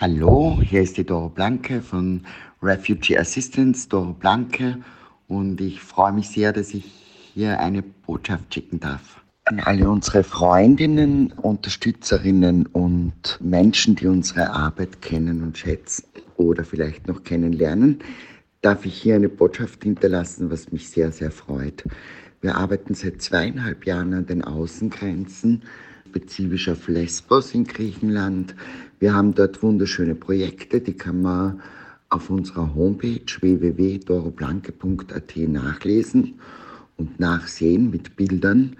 Hallo, hier ist die Doro Blanke von Refugee Assistance, Doro Blanke, und ich freue mich sehr, dass ich hier eine Botschaft schicken darf. An alle unsere Freundinnen, Unterstützerinnen und Menschen, die unsere Arbeit kennen und schätzen oder vielleicht noch kennenlernen, darf ich hier eine Botschaft hinterlassen, was mich sehr, sehr freut. Wir arbeiten seit zweieinhalb Jahren an den Außengrenzen, spezifisch auf Lesbos in Griechenland. Wir haben dort wunderschöne Projekte, die kann man auf unserer Homepage www.doroblanke.at nachlesen und nachsehen mit Bildern.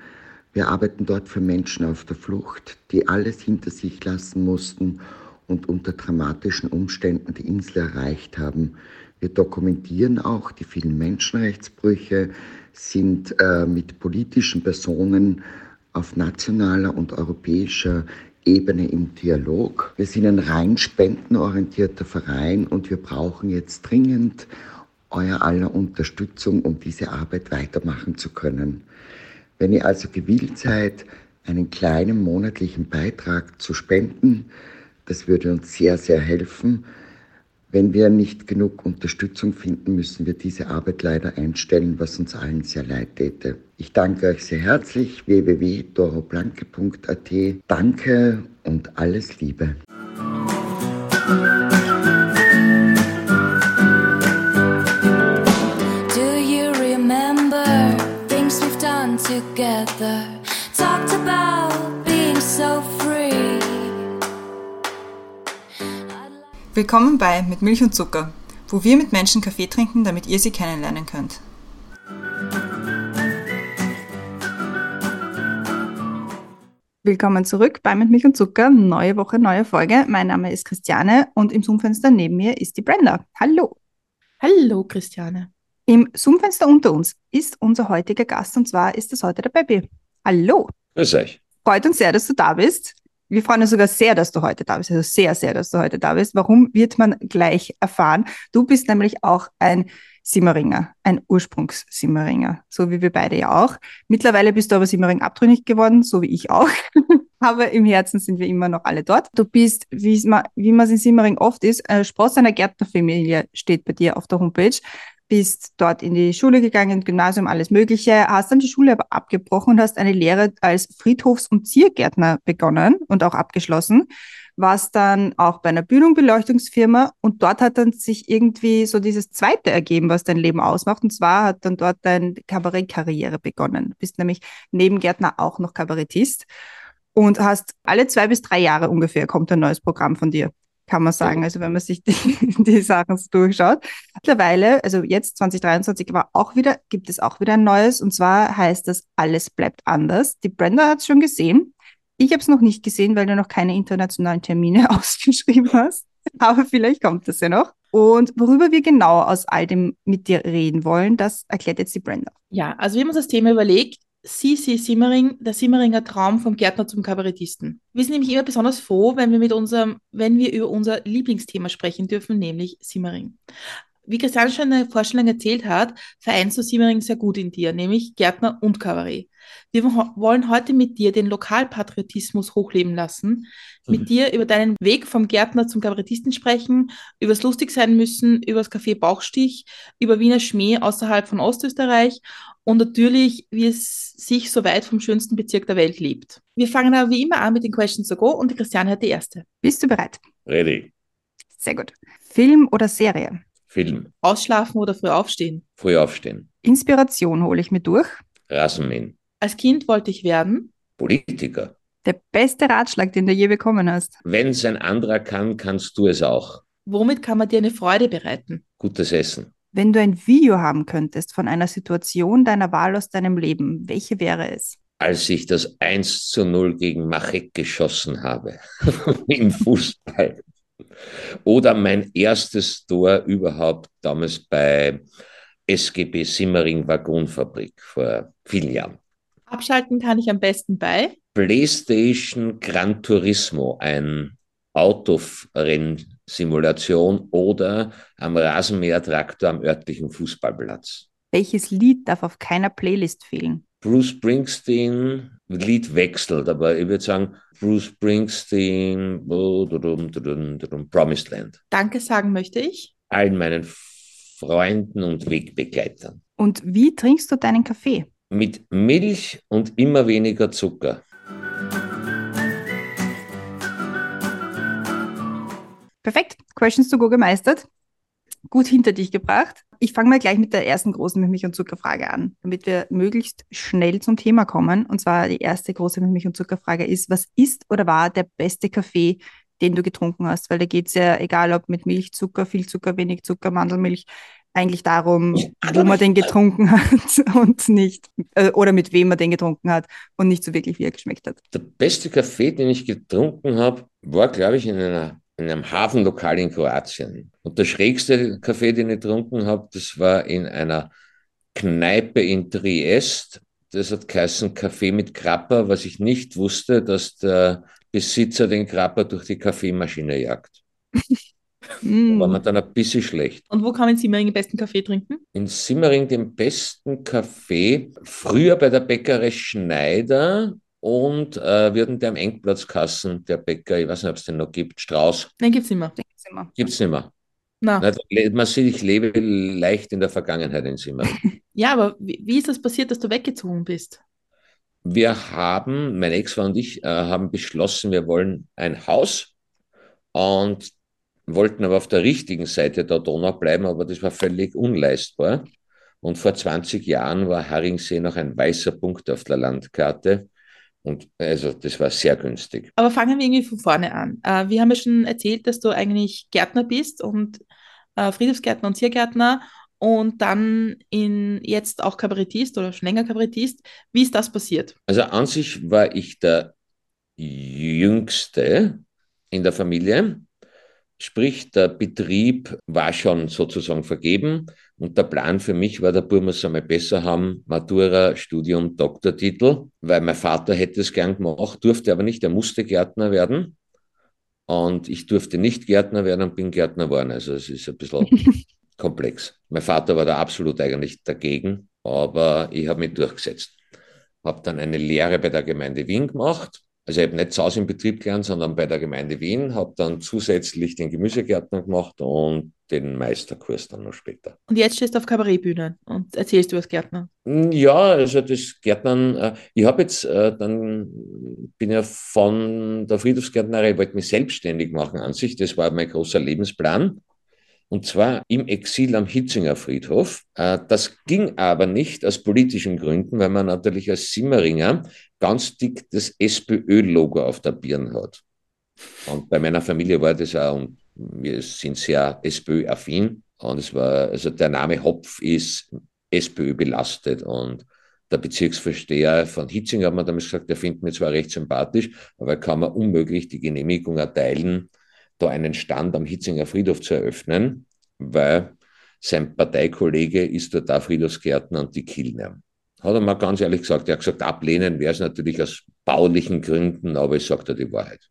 Wir arbeiten dort für Menschen auf der Flucht, die alles hinter sich lassen mussten und unter dramatischen Umständen die Insel erreicht haben. Wir dokumentieren auch die vielen Menschenrechtsbrüche, sind äh, mit politischen Personen auf nationaler und europäischer Ebene im Dialog. Wir sind ein rein spendenorientierter Verein und wir brauchen jetzt dringend euer aller Unterstützung, um diese Arbeit weitermachen zu können. Wenn ihr also gewillt seid, einen kleinen monatlichen Beitrag zu spenden, das würde uns sehr, sehr helfen. Wenn wir nicht genug Unterstützung finden, müssen wir diese Arbeit leider einstellen, was uns allen sehr leid täte. Ich danke euch sehr herzlich. www.doroblanke.at. Danke und alles Liebe. Together? Willkommen bei Mit Milch und Zucker, wo wir mit Menschen Kaffee trinken, damit ihr sie kennenlernen könnt. Willkommen zurück bei Mit Milch und Zucker. Neue Woche, neue Folge. Mein Name ist Christiane und im Zoomfenster neben mir ist die Brenda. Hallo. Hallo, Christiane. Im Zoomfenster unter uns ist unser heutiger Gast und zwar ist es heute der Baby. Hallo. Grüß euch. Freut uns sehr, dass du da bist. Wir freuen uns sogar sehr, dass du heute da bist. Also sehr, sehr, dass du heute da bist. Warum wird man gleich erfahren? Du bist nämlich auch ein Simmeringer, ein Ursprungs-Simmeringer, so wie wir beide ja auch. Mittlerweile bist du aber Simmering abtrünnig geworden, so wie ich auch. aber im Herzen sind wir immer noch alle dort. Du bist, wie man es in Simmering oft ist, äh, Spross einer Gärtnerfamilie steht bei dir auf der Homepage. Bist dort in die Schule gegangen, Gymnasium, alles Mögliche, hast dann die Schule aber abgebrochen und hast eine Lehre als Friedhofs- und Ziergärtner begonnen und auch abgeschlossen warst dann auch bei einer Bühnenbeleuchtungsfirma und dort hat dann sich irgendwie so dieses zweite ergeben, was dein Leben ausmacht. Und zwar hat dann dort deine Kabarettkarriere begonnen. Du bist nämlich neben Gärtner auch noch Kabarettist und hast alle zwei bis drei Jahre ungefähr kommt ein neues Programm von dir. Kann man sagen, also wenn man sich die, die Sachen so durchschaut. Mittlerweile, also jetzt 2023 war auch wieder, gibt es auch wieder ein neues und zwar heißt das Alles bleibt anders. Die Brenda hat es schon gesehen. Ich habe es noch nicht gesehen, weil du noch keine internationalen Termine ausgeschrieben hast. Aber vielleicht kommt das ja noch. Und worüber wir genau aus all dem mit dir reden wollen, das erklärt jetzt die Brenda. Ja, also wir haben uns das Thema überlegt. Sisi Simmering, der Simmeringer Traum vom Gärtner zum Kabarettisten. Wir sind nämlich immer besonders froh, wenn wir mit unserem, wenn wir über unser Lieblingsthema sprechen dürfen, nämlich Simmering. Wie Christian schon in der Vorstellung erzählt hat, vereinst du Simmering sehr gut in dir, nämlich Gärtner und Kabarett. Wir wollen heute mit dir den Lokalpatriotismus hochleben lassen, mit mhm. dir über deinen Weg vom Gärtner zum Kabarettisten sprechen, über das lustig sein müssen, über das Café Bauchstich, über Wiener Schmäh außerhalb von Ostösterreich und natürlich, wie es sich so weit vom schönsten Bezirk der Welt lebt. Wir fangen aber wie immer an mit den Questions to go und die Christiane hat die erste. Bist du bereit? Ready. Sehr gut. Film oder Serie? Film. Ausschlafen oder früh aufstehen? Früh aufstehen. Inspiration hole ich mir durch. Rasenmähen. Als Kind wollte ich werden? Politiker. Der beste Ratschlag, den du je bekommen hast. Wenn es ein anderer kann, kannst du es auch. Womit kann man dir eine Freude bereiten? Gutes Essen. Wenn du ein Video haben könntest von einer Situation deiner Wahl aus deinem Leben, welche wäre es? Als ich das 1 zu 0 gegen Machek geschossen habe im Fußball. Oder mein erstes Tor überhaupt damals bei SGB Simmering Waggonfabrik vor vielen Jahren. Abschalten kann ich am besten bei PlayStation Gran Turismo, ein Autorennsimulation oder am Rasenmähertraktor am örtlichen Fußballplatz. Welches Lied darf auf keiner Playlist fehlen? Bruce Springsteen, Lied wechselt, aber ich würde sagen, Bruce Springsteen, Promised Land. Danke sagen möchte ich. Allen meinen Freunden und Wegbegleitern. Und wie trinkst du deinen Kaffee? Mit Milch und immer weniger Zucker. Perfekt. Questions to go gemeistert. Gut hinter dich gebracht. Ich fange mal gleich mit der ersten großen Milch- und Zuckerfrage an, damit wir möglichst schnell zum Thema kommen. Und zwar die erste große Milch- und Zuckerfrage ist, was ist oder war der beste Kaffee, den du getrunken hast? Weil da geht es ja, egal ob mit Milch, Zucker, viel Zucker, wenig Zucker, Mandelmilch, eigentlich darum, wo man den getrunken hat und nicht, äh, oder mit wem man den getrunken hat und nicht so wirklich, wie er geschmeckt hat. Der beste Kaffee, den ich getrunken habe, war, glaube ich, in, einer, in einem Hafenlokal in Kroatien. Und der schrägste Kaffee, den ich getrunken habe, das war in einer Kneipe in Triest. Das hat geheißen Kaffee mit Krapper, was ich nicht wusste, dass der Besitzer den Krapper durch die Kaffeemaschine jagt. Mm. War man dann ein bisschen schlecht. Und wo kann man in Simmering den besten Kaffee trinken? In Simmering den besten Kaffee, früher bei der Bäckerei Schneider und äh, würden der am Engplatzkassen, der Bäcker, ich weiß nicht, ob es den noch gibt, Strauß, Nein, gibt's nicht mehr. Gibt es nicht mehr. Na. Na, man sieht, ich lebe leicht in der Vergangenheit in Simmering. Ja, aber wie, wie ist das passiert, dass du weggezogen bist? Wir haben, meine Ex-Frau und ich, äh, haben beschlossen, wir wollen ein Haus und wollten aber auf der richtigen Seite der Donau bleiben, aber das war völlig unleistbar. Und vor 20 Jahren war Haringsee noch ein weißer Punkt auf der Landkarte. Und also das war sehr günstig. Aber fangen wir irgendwie von vorne an. Äh, wir haben ja schon erzählt, dass du eigentlich Gärtner bist und äh, Friedhofsgärtner und Ziergärtner und dann in, jetzt auch Kabarettist oder schon länger Kabarettist. Wie ist das passiert? Also an sich war ich der Jüngste in der Familie. Sprich, der Betrieb war schon sozusagen vergeben und der Plan für mich war, der Bub muss einmal besser haben, Matura, Studium, Doktortitel, weil mein Vater hätte es gern gemacht, durfte aber nicht, er musste Gärtner werden und ich durfte nicht Gärtner werden und bin Gärtner geworden, also es ist ein bisschen komplex. Mein Vater war da absolut eigentlich dagegen, aber ich habe mich durchgesetzt. Habe dann eine Lehre bei der Gemeinde Wien gemacht, also ich habe nicht zu Hause im Betrieb gelernt, sondern bei der Gemeinde Wien, habe dann zusätzlich den Gemüsegärtner gemacht und den Meisterkurs dann noch später. Und jetzt stehst du auf Kabarettbühnen und erzählst über das Gärtner. Ja, also das Gärtnern, äh, ich habe jetzt äh, dann, bin ja von der Friedhofsgärtnerei, wollte mich selbstständig machen an sich, das war mein großer Lebensplan. Und zwar im Exil am Hitzinger Friedhof. Äh, Das ging aber nicht aus politischen Gründen, weil man natürlich als Simmeringer ganz dick das SPÖ-Logo auf der Birne hat. Und bei meiner Familie war das auch, und wir sind sehr SPÖ-affin. Und es war, also der Name Hopf ist SPÖ belastet. Und der Bezirksvorsteher von Hitzing hat mir damals gesagt, der findet mich zwar recht sympathisch, aber er kann mir unmöglich die Genehmigung erteilen, da einen Stand am Hitzinger Friedhof zu eröffnen, weil sein Parteikollege ist dort auch Friedhofsgärtner und die ihn. Hat er mal ganz ehrlich gesagt. Er hat gesagt, ablehnen wäre es natürlich aus baulichen Gründen, aber ich sagte die Wahrheit.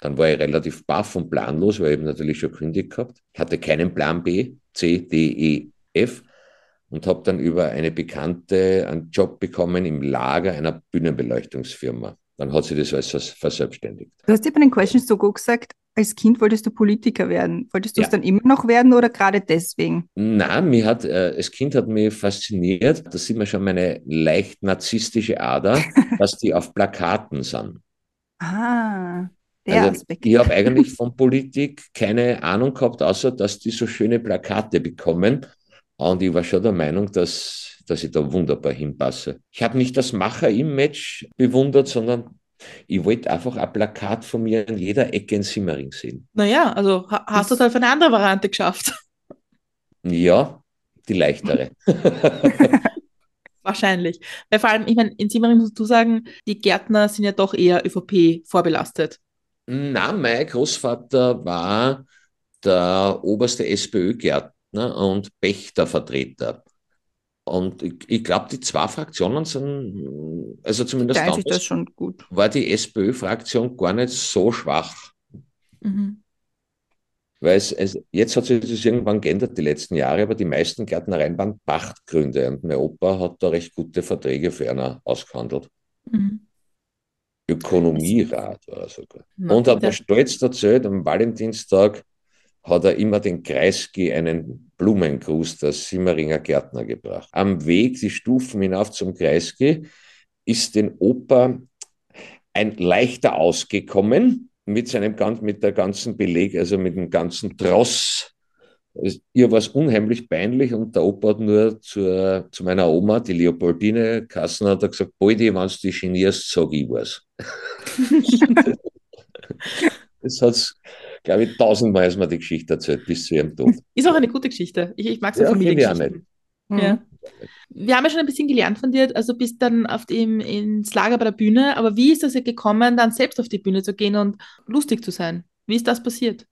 Dann war ich relativ baff und planlos, weil ich eben natürlich schon kündigt gehabt. Hatte keinen Plan B, C, D, E, F und habe dann über eine Bekannte einen Job bekommen im Lager einer Bühnenbeleuchtungsfirma. Dann hat sich das alles verselbstständigt. Du hast ja bei den Questions so gut gesagt, als Kind wolltest du Politiker werden. Wolltest du es Ja. dann immer noch werden oder gerade deswegen? Na, mir hat, äh, als Kind hat mich fasziniert, da sieht man schon meine leicht narzisstische Ader, dass die auf Plakaten sind. Ah, der Also Aspekt. ich habe eigentlich von Politik keine Ahnung gehabt, außer dass die so schöne Plakate bekommen. Und ich war schon der Meinung, dass, dass ich da wunderbar hinpasse. Ich habe nicht das Macher-Image bewundert, sondern ich wollte einfach ein Plakat von mir in jeder Ecke in Simmering sehen. Naja, also ha hast du es halt für eine andere Variante geschafft. Ja, die leichtere. Wahrscheinlich. Weil vor allem, ich meine, in Simmering musst du sagen, die Gärtner sind ja doch eher ÖVP vorbelastet. Na, mein Großvater war der oberste SPÖ-Gärtner und Pächtervertreter. Und ich, ich glaube, die zwei Fraktionen sind, also zumindest sich damals das schon gut. war die SPÖ-Fraktion gar nicht so schwach. Mhm. Weil es, es, jetzt hat sich das irgendwann geändert, die letzten Jahre, aber die meisten Gärtnereien waren Pachtgründe und mein Opa hat da recht gute Verträge für einer ausgehandelt. Mhm. Ökonomierat war er sogar. Na, und hat mir stolz erzählt, am Valentinstag hat er immer den Kreisky einen Blumengruß der Simmeringer Gärtner gebracht. Am Weg, die Stufen hinauf zum Kreisky, ist den Opa ein leichter ausgekommen mit seinem ganz, mit der ganzen Beleg, also mit dem ganzen Tross. Es- Ihr war es unheimlich peinlich und der Opa hat nur zur, zu meiner Oma, die Leopoldine Kassen, hat er gesagt, Baldi, wenn du dich genierst, sag ich was. Das hat's, glaube ich, tausendmal ist mir die Geschichte erzählt, bis zu ihrem Tod. Ist auch eine gute Geschichte. Ich, ich mag so Ja, Familiengeschichten. Mhm. Ja. Wir haben ja schon ein bisschen gelernt von dir, also bist dann auf dem, ins Lager bei der Bühne, aber wie ist das gekommen, dann selbst auf die Bühne zu gehen und lustig zu sein? Wie ist das passiert?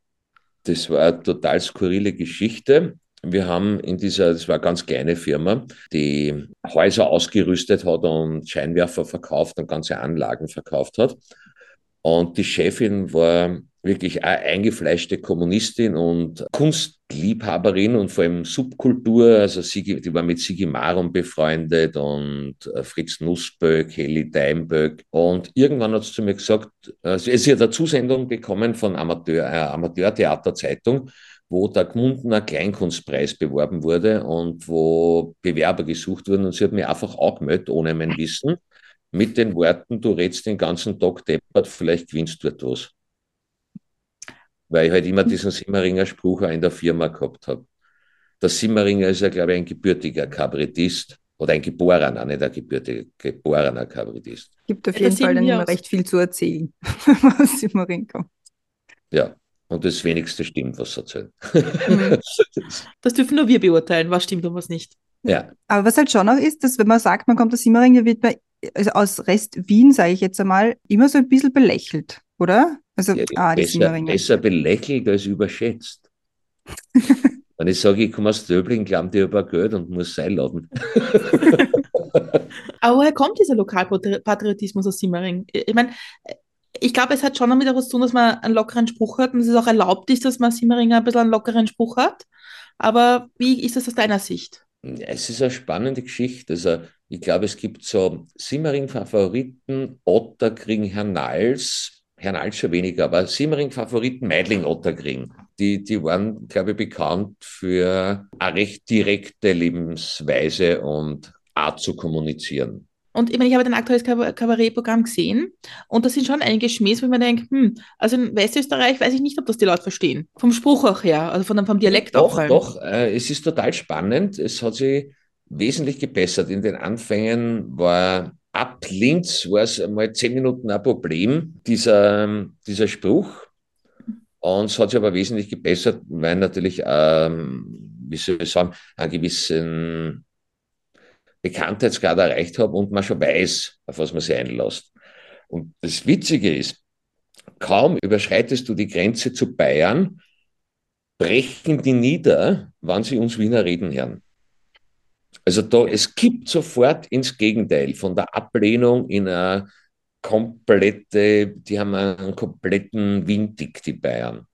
Das war eine total skurrile Geschichte. Wir haben in dieser, das war eine ganz kleine Firma, die Häuser ausgerüstet hat und Scheinwerfer verkauft und ganze Anlagen verkauft hat. Und die Chefin war wirklich eingefleischte Kommunistin und Kunstliebhaberin und vor allem Subkultur. Also Sigi, die war mit Sigi Marum befreundet und äh, Fritz Nussböck, Heli Deinböck. Und irgendwann hat sie zu mir gesagt, sie sie hat eine Zusendung bekommen von Amateur, äh, Amateurtheaterzeitung, wo der Gmundner Kleinkunstpreis beworben wurde und wo Bewerber gesucht wurden. Und sie hat mich einfach auch gemeldet, ohne mein Wissen, mit den Worten, du redst den ganzen Tag deppert, vielleicht gewinnst du etwas. Weil ich halt immer diesen Simmeringer Spruch auch in der Firma gehabt habe. Der Simmeringer ist ja, glaube ich, ein gebürtiger Kabarettist oder ein geborener, nicht ein gebürtiger, geborener Kabarettist. Gibt auf jeden das Fall dann immer aus. recht viel zu erzählen, wenn aus Simmering kommt. Ja, und das wenigste stimmt, was er erzählt. Mhm. Das dürfen nur wir beurteilen, was stimmt und was nicht. ja, Aber was halt schon auch ist, dass wenn man sagt, man kommt aus Simmering, wird man also aus Rest Wien, sage ich jetzt einmal, immer so ein bisschen belächelt, oder? Also, ja, ah, die besser, besser belächelt als überschätzt. Wenn ich sage, ich komme aus Döbling, glauben die über Geld und muss Seil laden. Aber woher kommt dieser Lokalpatriotismus aus Simmering? Ich meine, ich glaube, es hat schon damit etwas zu tun, dass man einen lockeren Spruch hat und es ist auch erlaubt ist, dass man Simmeringer ein bisschen einen lockeren Spruch hat. Aber wie ist das aus deiner Sicht? Es ist eine spannende Geschichte. Also, ich glaube, es gibt so Simmering-Favoriten, Otterkring, Hernals, Hernals schon weniger, aber Simmering-Favoriten, Meidling, Otterkring. Die, die waren, glaube ich, bekannt für eine recht direkte Lebensweise und Art zu kommunizieren. Und ich meine, ich habe dein aktuelles Kab- Kabarettprogramm gesehen und da sind schon einige Schmähs, wo ich mir denke, hm, also in Westösterreich weiß ich nicht, ob das die Leute verstehen. Vom Spruch auch her, also von, vom Dialekt auch. Doch, vor allem. doch, äh, es ist total spannend. Es hat sich wesentlich gebessert. In den Anfängen war ab Linz war es einmal zehn Minuten ein Problem, dieser, dieser Spruch. Und es hat sich aber wesentlich gebessert, weil natürlich, ähm, wie soll ich sagen, einen gewissen Bekanntheitsgrad erreicht habe und man schon weiß, auf was man sich einlässt. Und das Witzige ist, kaum überschreitest du die Grenze zu Bayern, brechen die nieder, wann sie uns Wiener reden hören. Also da, es kippt sofort ins Gegenteil, von der Ablehnung in eine komplette, die haben einen kompletten Windig, die Bayern.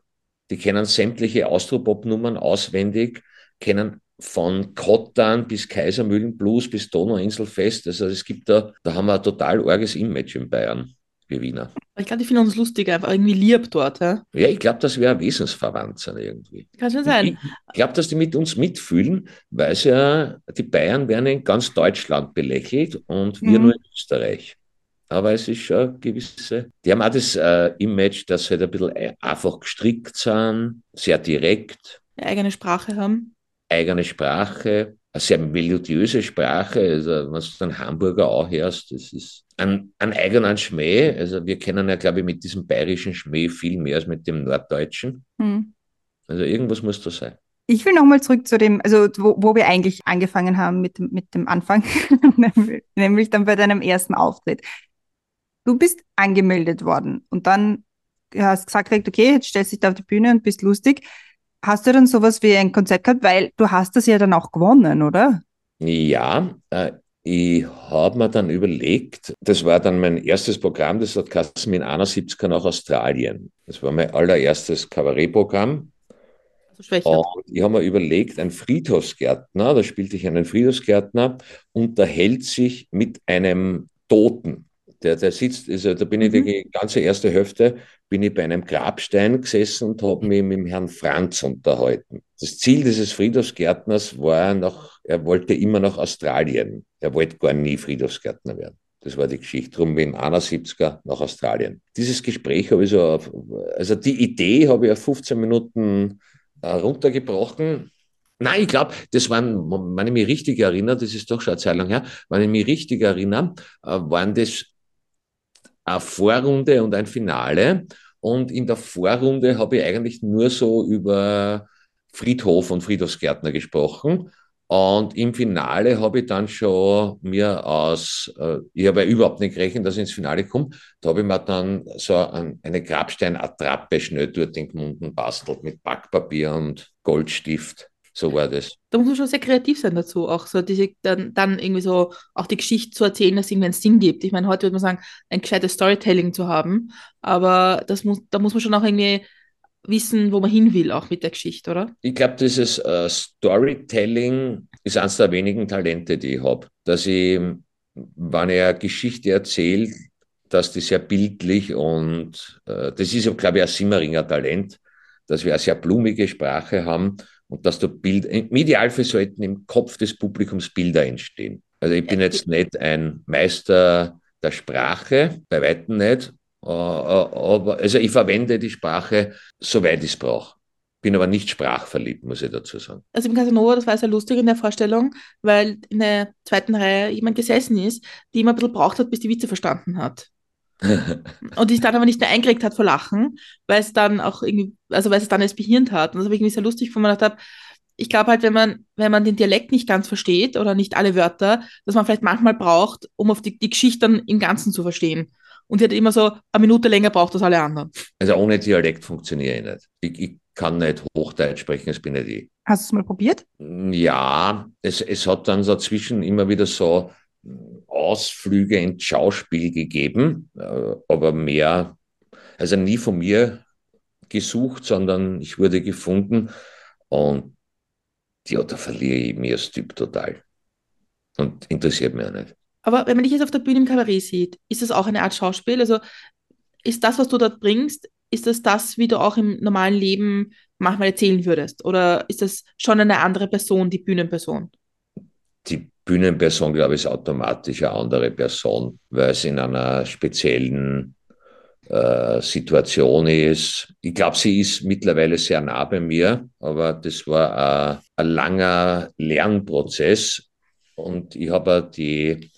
Die kennen sämtliche Austropop-Nummern auswendig, kennen von Kottan bis Kaisermühlenblues bis Donauinselfest. Also es gibt da, da haben wir ein total arges Image in Bayern, wir Wiener. Ich glaube, die finden uns lustig, einfach irgendwie lieb dort. Ja? Ja, ich glaube, dass wir ein Wesensverwandt sind irgendwie. Kann schon sein. Ich glaube, dass die mit uns mitfühlen, weil es ja, die Bayern werden in ganz Deutschland belächelt und wir Mhm. nur in Österreich. Aber es ist schon gewisse, die haben auch das äh, Image, dass sie halt ein bisschen ein- einfach gestrickt sind, sehr direkt, Eine eigene Sprache haben. eigene Sprache, eine sehr melodiöse Sprache. Also, wenn du den Hamburger auch hörst, das ist ein, ein eigener Schmäh. Also, wir kennen ja, glaube ich, mit diesem bayerischen Schmäh viel mehr als mit dem norddeutschen. Hm. Also, irgendwas muss da sein. Ich will nochmal zurück zu dem, also wo, wo wir eigentlich angefangen haben mit, dem- mit dem Anfang, nämlich- dann bei deinem ersten Auftritt. Du bist angemeldet worden und dann hast gesagt, okay, jetzt stellst du dich da auf die Bühne und bist lustig. Hast du dann sowas wie ein Konzept gehabt, weil du hast das ja dann auch gewonnen, oder? Ja, äh, ich habe mir dann überlegt, das war dann mein erstes Programm, das hat geheißen mit 71 nach Australien. Das war mein allererstes Kabarettprogramm So schwächer. Und ich habe mir überlegt, ein Friedhofsgärtner, da spielte ich einen Friedhofsgärtner, unterhält sich mit einem Toten. Der, der sitzt, also da bin ich Mhm. die ganze erste Hälfte, bin ich bei einem Grabstein gesessen und habe mich mit dem Herrn Franz unterhalten. Das Ziel dieses Friedhofsgärtners war noch, er wollte immer nach Australien. Er wollte gar nie Friedhofsgärtner werden. Das war die Geschichte. Drum mit dem 71er nach Australien. Dieses Gespräch habe ich so, auf, also die Idee habe ich auf 15 Minuten äh, runtergebrochen. Nein, ich glaube, das waren, wenn ich mich richtig erinnere, das ist doch schon eine Zeit lang her, wenn ich mich richtig erinnere, äh, waren das eine Vorrunde und ein Finale. Und in der Vorrunde habe ich eigentlich nur so über Friedhof und Friedhofsgärtner gesprochen. Und im Finale habe ich dann schon mir aus, äh, ich habe ja überhaupt nicht gerechnet, dass ich ins Finale komme, da habe ich mir dann so ein, eine Grabsteinattrappe schnell dort den Munden bastelt mit Backpapier und Goldstift. So war das. Da muss man schon sehr kreativ sein dazu, auch so diese, dann, dann irgendwie so auch die Geschichte zu erzählen, dass es irgendwie einen Sinn gibt. Ich meine, heute würde man sagen, ein gescheites Storytelling zu haben, aber das muss, da muss man schon auch irgendwie wissen, wo man hin will, auch mit der Geschichte, oder? Ich glaube, dieses äh, Storytelling ist eines der wenigen Talente, die ich habe. Dass ich, wenn ich eine Geschichte erzähle, dass die sehr bildlich und äh, das ist, glaube ich, ein Simmeringer Talent, dass wir eine sehr blumige Sprache haben und dass da Bild, im Idealfall sollten im Kopf des Publikums Bilder entstehen. Also ich bin jetzt nicht ein Meister der Sprache, bei weitem nicht, aber also ich verwende die Sprache, soweit ich es brauche. Bin aber nicht sprachverliebt, muss ich dazu sagen. Also im Casanova, das war sehr lustig in der Vorstellung, weil in der zweiten Reihe jemand gesessen ist, die immer ein bisschen braucht hat, bis die Witze verstanden hat. Und die sich dann aber nicht mehr eingekriegt hat vor Lachen, weil es dann auch irgendwie, also weil es dann erst behirnt hat. Und das habe ich irgendwie sehr lustig weil ich gedacht habe, ich glaube halt, wenn man, wenn man den Dialekt nicht ganz versteht oder nicht alle Wörter, dass man vielleicht manchmal braucht, um auf die, die Geschichte dann im Ganzen zu verstehen. Und die hat immer so eine Minute länger braucht als alle anderen. Also ohne Dialekt funktioniere ich nicht. Ich, ich kann nicht Hochdeutsch sprechen, das bin nicht ich. Hast du es mal probiert? Ja, es, es hat dann dazwischen immer wieder so Ausflüge ins Schauspiel gegeben, äh, aber mehr, also nie von mir gesucht, sondern ich wurde gefunden und ja, da verliere ich mich als Typ total. Und interessiert mich auch nicht. Aber wenn man dich jetzt auf der Bühne im Kabarett sieht, ist das auch eine Art Schauspiel? Also ist das, was du dort bringst, ist das das, wie du auch im normalen Leben manchmal erzählen würdest? Oder ist das schon eine andere Person, die Bühnenperson? Die Bühnenperson, glaube ich, ist automatisch eine andere Person, weil es in einer speziellen äh, Situation ist. Ich glaube, sie ist mittlerweile sehr nah bei mir, aber das war äh, ein langer Lernprozess. Und ich habe die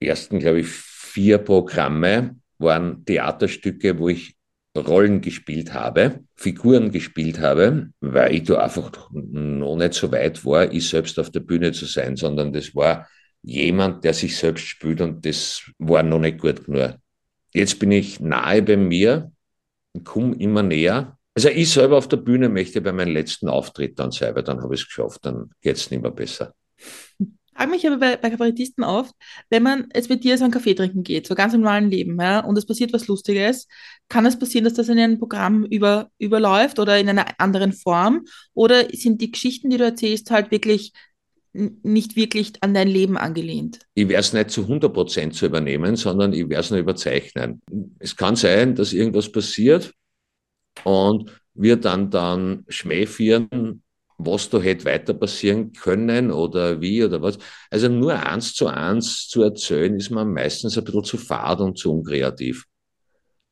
ersten, glaube ich, vier Programme waren Theaterstücke, wo ich Rollen gespielt habe, Figuren gespielt habe, weil ich da einfach noch nicht so weit war, ich selbst auf der Bühne zu sein, sondern das war jemand, der sich selbst spielt und das war noch nicht gut genug. Jetzt bin ich nahe bei mir komme immer näher. Also ich selber auf der Bühne möchte bei meinem letzten Auftritt dann sein, weil dann habe ich es geschafft, dann geht es nicht mehr besser. frage mich aber bei, bei Kabarettisten oft, wenn man jetzt mit dir so einen Kaffee trinken geht, so ganz im normalen Leben, ja, und es passiert was Lustiges, kann es passieren, dass das in ein Programm über, überläuft oder in einer anderen Form? Oder sind die Geschichten, die du erzählst, halt wirklich nicht wirklich an dein Leben angelehnt? Ich werde es nicht zu 100 Prozent zu übernehmen, sondern ich werde es nur überzeichnen. Es kann sein, dass irgendwas passiert und wir dann dann Schmäh führen, was da hätte weiter passieren können oder wie oder was. Also nur eins zu eins zu erzählen, ist man meistens ein bisschen zu fad und zu unkreativ.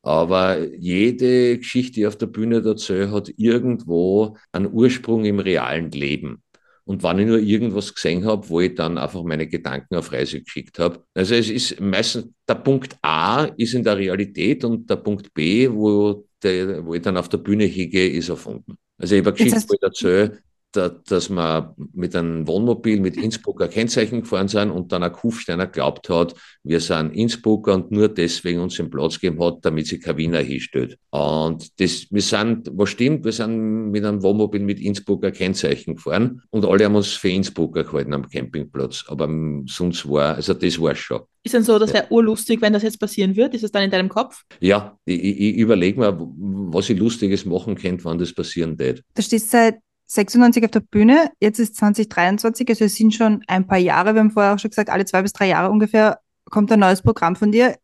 Aber jede Geschichte, die ich auf der Bühne erzähle, hat irgendwo einen Ursprung im realen Leben. Und wenn ich nur irgendwas gesehen habe, wo ich dann einfach meine Gedanken auf Reise geschickt habe. Also es ist meistens, der Punkt A ist in der Realität und der Punkt B, wo, der, wo ich dann auf der Bühne hingehe, ist erfunden. Also ich habe eine Geschichte, wo ich erzähle, da, dass wir mit einem Wohnmobil mit Innsbrucker Kennzeichen gefahren sind und dann ein Kufsteiner glaubt hat, wir sind Innsbrucker und nur deswegen uns den Platz gegeben hat, damit sie kein Wiener hinstellt. Und das, wir sind, was stimmt, wir sind mit einem Wohnmobil mit Innsbrucker Kennzeichen gefahren und alle haben uns für Innsbrucker gehalten am Campingplatz. Aber sonst war, also das war schon. Ist dann so, das wäre urlustig, wenn das jetzt passieren wird? Ist es dann in deinem Kopf? Ja, ich, ich überlege mir, was ich Lustiges machen könnte, wann das passieren wird. Du stehst seit 96 auf der Bühne, jetzt ist 2023, also es sind schon ein paar Jahre, wir haben vorher auch schon gesagt, alle zwei bis drei Jahre ungefähr kommt ein neues Programm von dir.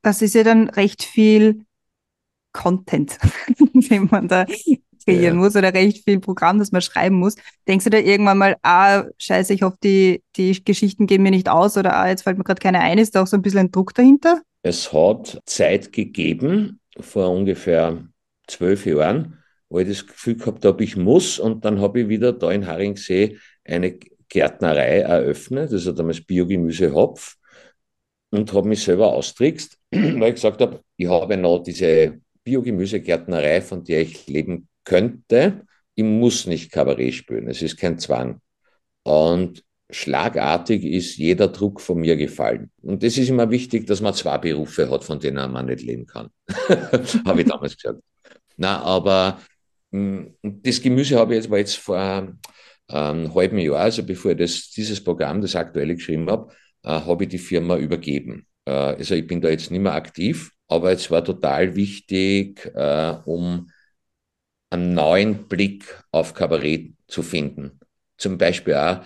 Das ist ja dann recht viel Content, den man da kreieren ja. muss oder recht viel Programm, das man schreiben muss. Denkst du da irgendwann mal, ah, scheiße, ich hoffe, die, die Geschichten gehen mir nicht aus oder ah, jetzt fällt mir gerade keine ein, ist da auch so ein bisschen ein Druck dahinter? Es hat Zeit gegeben, vor ungefähr zwölf Jahren, wo ich das Gefühl gehabt habe, ich muss. Und dann habe ich wieder da in Haringsee eine Gärtnerei eröffnet, also damals Biogemüse Hopf, und habe mich selber austrickst, weil ich gesagt habe, ich habe noch diese Biogemüsegärtnerei, von der ich leben könnte. Ich muss nicht Kabarett spielen, es ist kein Zwang. Und schlagartig ist jeder Druck von mir gefallen. Und das ist immer wichtig, dass man zwei Berufe hat, von denen man nicht leben kann. habe ich damals gesagt. Na, aber das Gemüse habe ich jetzt, war jetzt vor einem ähm, halben Jahr, also bevor ich das, dieses Programm, das aktuelle geschrieben habe, äh, habe ich die Firma übergeben. Äh, also ich bin da jetzt nicht mehr aktiv, aber es war total wichtig, äh, um einen neuen Blick auf Kabarett zu finden. Zum Beispiel auch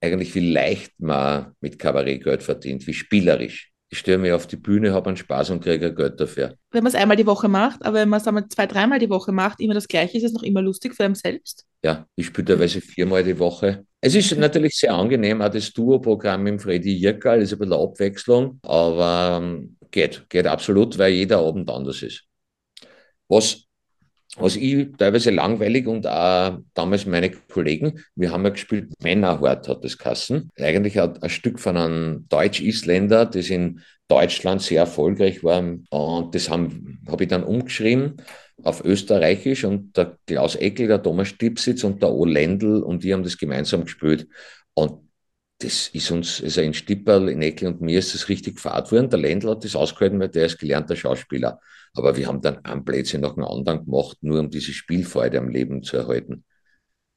eigentlich, wie leicht man mit Kabarett Geld verdient, wie spielerisch ich stelle mich auf die Bühne, habe einen Spaß und kriege Geld dafür. Wenn man es einmal die Woche macht, aber wenn man es zwei, dreimal die Woche macht, immer das Gleiche, ist es noch immer lustig für einen selbst? Ja, ich spiele teilweise viermal die Woche. Es ist natürlich sehr angenehm, auch das Duo-Programm mit Freddy Jirkal ist ein bisschen Abwechslung, aber ähm, geht, geht absolut, weil jeder Abend anders ist. Was was ich teilweise langweilig und auch damals meine Kollegen, wir haben ja gespielt, Männerhort hat das Kassen. Eigentlich ein, ein Stück von einem Deutsch-Isländer, das in Deutschland sehr erfolgreich war. Und das habe hab ich dann umgeschrieben auf Österreichisch und der Klaus Eckel, der Thomas Stipsitz und der O. Lendl und die haben das gemeinsam gespielt. Und das ist uns, also in Stipperl, in Eckel und mir ist das richtig gefahrt worden. Der Ländler hat das ausgehalten, weil der ist gelernter Schauspieler. Aber wir haben dann einen Plätzchen nach dem anderen gemacht, nur um diese Spielfreude am Leben zu erhalten.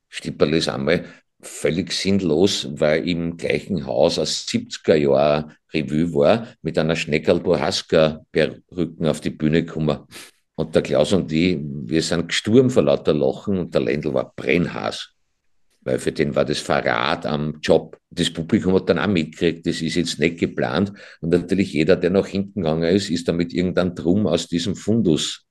Stipperl ist einmal völlig sinnlos, weil im gleichen Haus aus 70er Jahr Revue war, mit einer Schneckerl Bohaska-Perücken auf die Bühne gekommen. Und der Klaus und ich, wir sind gesturm vor lauter Lachen und der Ländl war brennhaß weil für den war das Verrat am Job. Das Publikum hat dann auch mitgekriegt, das ist jetzt nicht geplant. Und natürlich jeder, der nach hinten gegangen ist, ist dann mit irgendeinem Drum aus diesem Fundus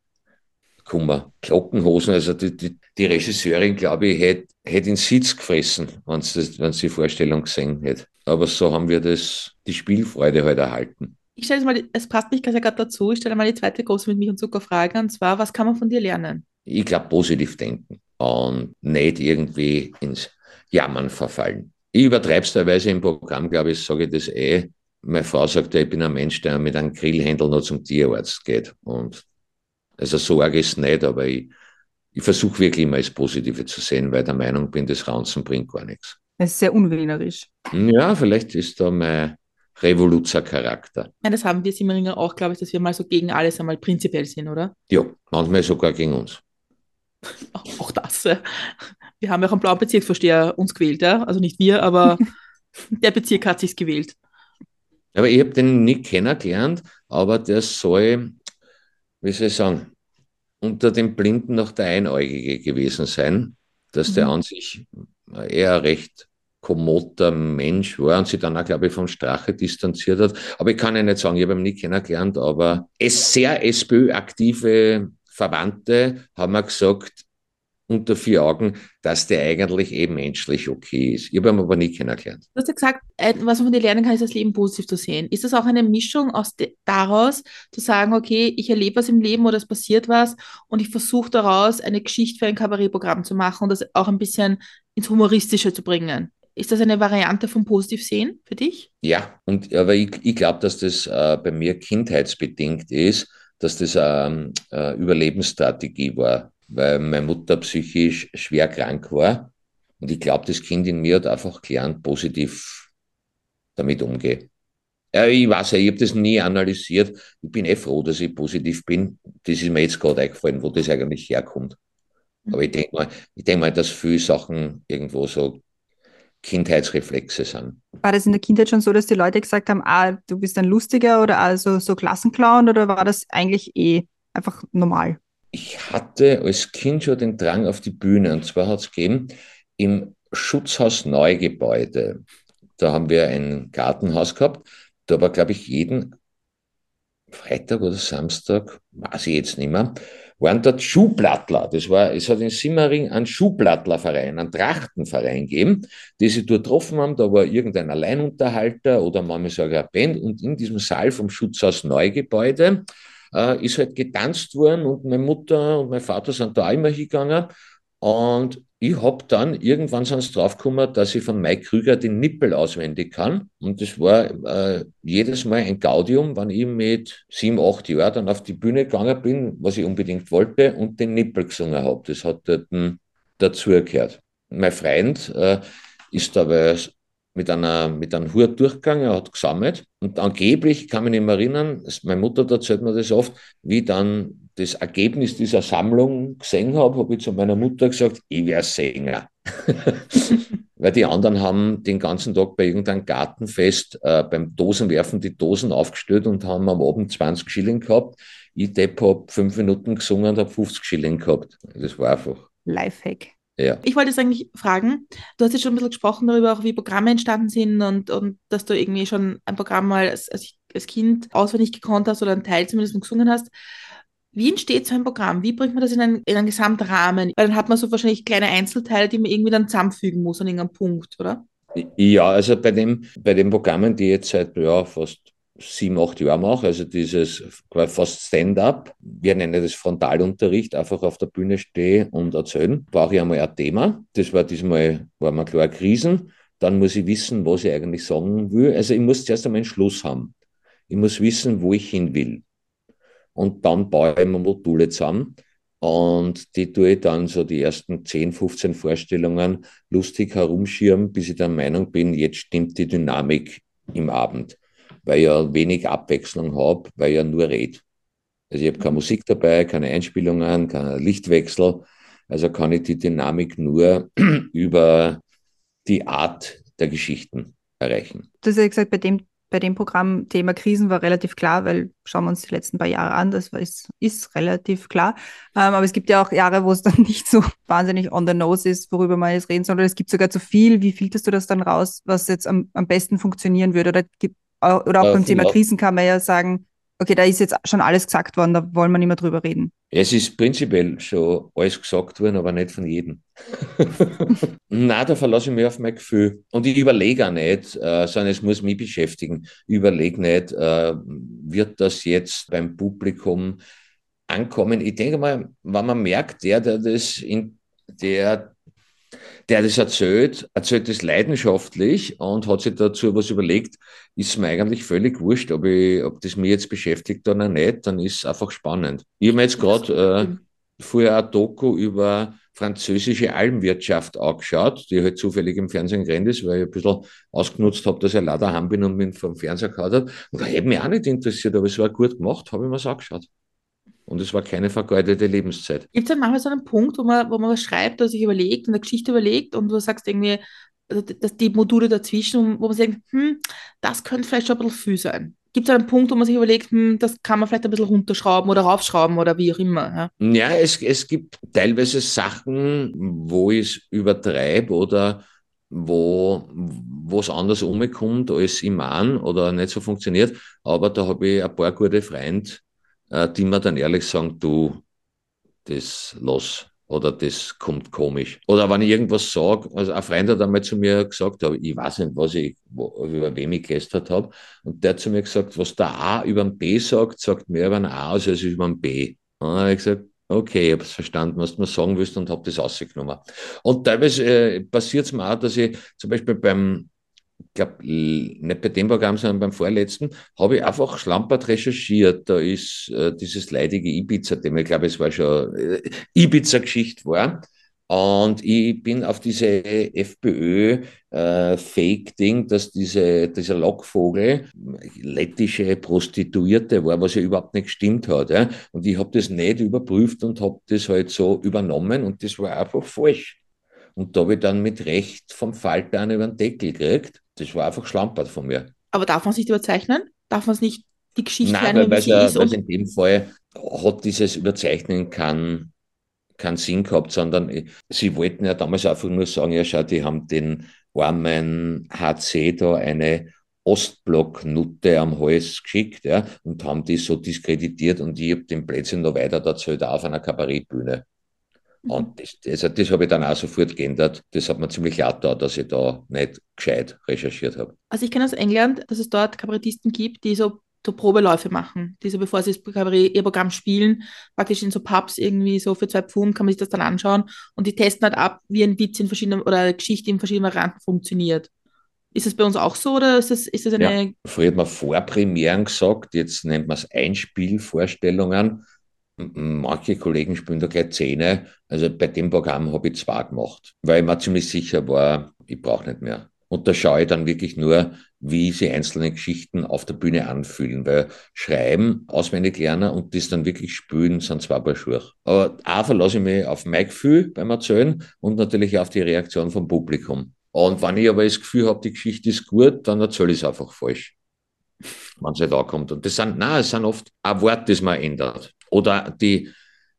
gekommen. Glockenhosen, also die, die, die Regisseurin, glaube ich, hätte hätt den Sitz gefressen, wenn sie, wenn sie die Vorstellung gesehen hätte. Aber so haben wir das, die Spielfreude halt erhalten. Ich stelle mal, es passt mich gerade dazu, ich stelle mal die zweite große mit Milch und Zucker Frage, und zwar, was kann man von dir lernen? Ich glaube, positiv denken und nicht irgendwie ins Jammern verfallen. Ich übertreibe es teilweise im Programm, glaube ich, sage ich das eh. Meine Frau sagt, ein Mensch, der mit einem Grillhändel noch zum Tierarzt geht. Und also so arg ist es nicht, aber ich, ich versuche wirklich immer das Positive zu sehen, weil der Meinung bin, das Ranzen bringt gar nichts. Es ist sehr unwienerisch. Ja, vielleicht ist da mein Revoluzzer-Charakter. Ja, das haben wir Simmeringer auch, glaube ich, dass wir mal so gegen alles einmal prinzipiell sind, oder? Ja, manchmal sogar gegen uns. Auch das. Wir haben ja auch einen blauen Bezirksvorsteher uns gewählt, ja? also nicht wir, aber der Bezirk hat sich gewählt. Aber ich habe den nicht kennengelernt, aber der soll, wie soll ich sagen, unter den Blinden noch der Einäugige gewesen sein, dass mhm. der an sich eher recht kommoder Mensch war und sich dann auch, glaube ich, vom Strache distanziert hat. Aber ich kann ja nicht sagen, ich habe ihn nicht kennengelernt, aber es sehr SPÖ-aktive Verwandte haben mir gesagt, unter vier Augen, dass der eigentlich eben menschlich okay ist. Ich habe ihn aber nie kennengelernt. Du hast ja gesagt, was man von dir lernen kann, ist das Leben positiv zu sehen. Ist das auch eine Mischung aus daraus, zu sagen, okay, ich erlebe was im Leben oder es passiert was und ich versuche daraus eine Geschichte für ein Kabarettprogramm zu machen und das auch ein bisschen ins Humoristische zu bringen? Ist das eine Variante vom Positivsehen für dich? Ja, und, aber ich, ich glaube, dass das äh, bei mir kindheitsbedingt ist dass das eine, eine Überlebensstrategie war, weil meine Mutter psychisch schwer krank war Und ich glaube, das Kind in mir hat einfach gelernt, positiv damit umgehen. Ja, ich weiß ja, ich habe das nie analysiert. Ich bin eh froh, dass ich positiv bin. Das ist mir jetzt gerade eingefallen, wo das eigentlich herkommt. Aber ich denke mal, ich denke mal, dass viele Sachen irgendwo so Kindheitsreflexe sind. War das in der Kindheit schon so, dass die Leute gesagt haben, ah, du bist ein Lustiger oder also so Klassenclown oder war das eigentlich eh einfach normal? Ich hatte als Kind schon den Drang auf die Bühne und zwar hat es gegeben im Schutzhaus Neugebäude. Da haben wir ein Gartenhaus gehabt. Da war, glaube ich, jeden Freitag oder Samstag, weiß ich jetzt nicht mehr, waren dort Schuhplattler. Das war, es hat in Simmering einen Schuhplattlerverein, einen Trachtenverein gegeben, die sich dort getroffen haben. Da war irgendein Alleinunterhalter oder manchmal sogar eine Band und in diesem Saal vom Schutzhaus Neugebäude äh, ist halt getanzt worden und meine Mutter und mein Vater sind da auch immer hingegangen und ich habe dann irgendwann sonst draufgekommen, dass ich von Mike Krüger den Nippel auswendig kann. Und das war äh, jedes Mal ein Gaudium, wenn ich mit sieben, acht Jahren dann auf die Bühne gegangen bin, was ich unbedingt wollte, und den Nippel gesungen habe. Das hat dort dazugehört. Mein Freund äh, ist aber mit einer, mit einem Hut durchgegangen, er hat gesammelt. Und angeblich, ich kann mich nicht mehr erinnern, meine Mutter erzählt mir das oft, wie dann das Ergebnis dieser Sammlung gesehen habe, habe ich zu meiner Mutter gesagt, ich wäre Sänger. Weil die anderen haben den ganzen Tag bei irgendeinem Gartenfest äh, beim Dosenwerfen die Dosen aufgestellt und haben am Abend 20 Schilling gehabt. Ich Depp habe fünf Minuten gesungen und habe 50 Schilling gehabt. Das war einfach. Lifehack. Ja. Ich wollte jetzt eigentlich fragen, du hast jetzt schon ein bisschen gesprochen darüber, auch wie Programme entstanden sind und, und dass du irgendwie schon ein Programm mal als, als, als Kind auswendig gekonnt hast oder einen Teil zumindest gesungen hast. Wie entsteht so ein Programm? Wie bringt man das in einen, in einen Gesamtrahmen? Weil dann hat man so wahrscheinlich kleine Einzelteile, die man irgendwie dann zusammenfügen muss an irgendeinem Punkt, oder? Ja, also bei, dem, bei den Programmen, die ich jetzt seit ja, fast sieben, acht Jahren mache, also dieses fast Stand-up, wir nennen das Frontalunterricht, einfach auf der Bühne stehen und erzählen, brauche ich einmal ein Thema. Das war diesmal, war mir klar, Krisen. Dann muss ich wissen, was ich eigentlich sagen will. Also ich muss zuerst einmal einen Schluss haben. Ich muss wissen, wo ich hin will und dann baue ich mir Module zusammen. Und die tue ich dann so die ersten 10, 15 Vorstellungen lustig herumschirmen, bis ich der Meinung bin, jetzt stimmt die Dynamik im Abend, weil ich ja wenig Abwechslung habe, weil ich ja nur rede. Also ich habe keine Musik dabei, keine Einspielungen, keinen Lichtwechsel. Also kann ich die Dynamik nur über die Art der Geschichten erreichen. Du hast ja gesagt, bei dem bei dem Programm Thema Krisen war relativ klar, weil schauen wir uns die letzten paar Jahre an, das ist, ist relativ klar. Ähm, aber es gibt ja auch Jahre, wo es dann nicht so wahnsinnig on the nose ist, worüber man jetzt reden soll. Oder es gibt sogar zu viel. Wie filterst du das dann raus, was jetzt am, am besten funktionieren würde? Oder, gibt, oder auch ja, beim Thema Krisen kann man ja sagen, okay, da ist jetzt schon alles gesagt worden, da wollen wir nicht mehr drüber reden. Es ist prinzipiell schon alles gesagt worden, aber nicht von jedem. Na, da verlasse ich mich auf mein Gefühl. Und ich überlege auch nicht, äh, sondern es muss mich beschäftigen. Ich überlege nicht, äh, wird das jetzt beim Publikum ankommen? Ich denke mal, wenn man merkt, der, der das in der der das erzählt, erzählt das leidenschaftlich und hat sich dazu was überlegt, ist mir eigentlich völlig wurscht, ob, ich, ob das mir jetzt beschäftigt oder nicht, dann ist es einfach spannend. Ich habe mir jetzt gerade äh, vorher ein Doku über französische Almwirtschaft angeschaut, die halt zufällig im Fernsehen gerannt ist, weil ich ein bisschen ausgenutzt habe, dass ich leider heim bin und mich vom Fernseher gehabt habe. Und da hätte mich auch nicht interessiert, aber es war gut gemacht, habe ich mir das angeschaut. Und es war keine vergeudete Lebenszeit. Gibt es dann manchmal so einen Punkt, wo man, wo man was schreibt oder sich überlegt und eine Geschichte überlegt und du sagst irgendwie, also dass die Module dazwischen, wo man sagt, hm, das könnte vielleicht schon ein bisschen viel sein. Gibt es einen Punkt, wo man sich überlegt, hm, das kann man vielleicht ein bisschen runterschrauben oder raufschrauben oder wie auch immer? Ja, ja es, es gibt teilweise Sachen, wo ich es übertreibe oder wo es anders umkommt, als ich meine oder nicht so funktioniert. Aber da habe ich ein paar gute Freunde, die mir dann ehrlich sagen, du, das los oder das kommt komisch. Oder wenn ich irgendwas sage, also ein Freund hat einmal zu mir gesagt, ich weiß nicht, was ich, wo, über wem ich gelästert habe, und der hat zu mir gesagt, was der A über ein B sagt, sagt mehr über ein A aus als über ein B. Und dann habe ich gesagt, okay, ich habe es verstanden, was du mir sagen willst und habe das rausgenommen. Und teilweise äh, passiert es mir auch, dass ich zum Beispiel beim glaube, nicht bei dem Programm, sondern beim vorletzten, habe ich einfach schlampert recherchiert. Da ist äh, dieses leidige Ibiza-Thema, ich glaube, es war schon äh, Ibiza-Geschichte war. Und ich bin auf diese FPÖ-Fake-Ding, äh, dass diese, dieser Lockvogel lettische Prostituierte war, was ja überhaupt nicht gestimmt hat. Ja? Und ich habe das nicht überprüft und habe das halt so übernommen und das war einfach falsch. Und da habe ich dann mit Recht vom Falter einen über den Deckel gekriegt. Das war einfach schlampert von mir. Aber darf man es nicht überzeichnen? Darf man es nicht die Geschichte Nein, weil, weil, ist weil in dem Fall hat dieses Überzeichnen keinen keinen Sinn gehabt, sondern sie wollten ja damals einfach nur sagen, ja schau, die haben den armen HC da eine Ostblock-Nutte am Hals geschickt ja, und haben die so diskreditiert und ich habe den Plätzchen noch weiter erzählt, auf einer Kabarettbühne. Mhm. Und das, also das habe ich dann auch sofort geändert. Das hat mir ziemlich leid da, dass ich da nicht gescheit recherchiert habe. Also ich kenne aus England, dass es dort Kabarettisten gibt, die so so Probeläufe machen. Die so, bevor sie das ihr Programm spielen, praktisch in so Pubs irgendwie so für zwei Pfund kann man sich das dann anschauen und die testen halt ab, wie ein Witz in verschiedenen oder eine Geschichte in verschiedenen Varianten funktioniert. Ist das bei uns auch so oder ist das, ist das eine. Ja, früher hat man Vorpremieren gesagt, jetzt nennt man es Einspielvorstellungen. Manche Kollegen spielen da gleich Zähne. Also bei dem Programm habe ich zwei gemacht, weil ich mir ziemlich sicher war, ich brauche nicht mehr. Und da schaue ich dann wirklich nur, wie sie einzelne Geschichten auf der Bühne anfühlen, weil Schreiben, auswendig lernen und das dann wirklich spülen, sind zwei Paar Schuhe. Aber auch verlasse ich mich auf mein Gefühl beim Erzählen und natürlich auf die Reaktion vom Publikum. Und wenn ich aber das Gefühl habe, die Geschichte ist gut, dann erzähle ich es einfach falsch, wenn es nicht ankommt. Und das sind, nein, es sind oft ein Wort, das man ändert. Oder die,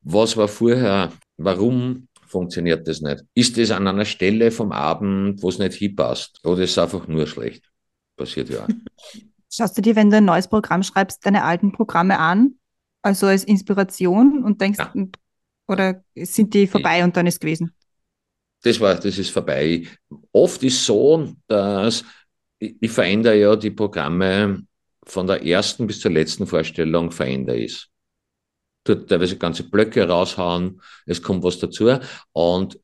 was war vorher, warum funktioniert das nicht? Ist es an einer Stelle vom Abend, wo es nicht hinpasst? Oder ist es einfach nur schlecht? Passiert ja. Schaust du dir, wenn du ein neues Programm schreibst, deine alten Programme an? Also als Inspiration und denkst, ja. oder sind die vorbei ja. und dann ist gewesen? Das war, das ist vorbei. Oft ist so, dass ich, ich verändere ja die Programme von der ersten bis zur letzten Vorstellung verändere ich tut teilweise ganze Blöcke raushauen, es kommt was dazu. Und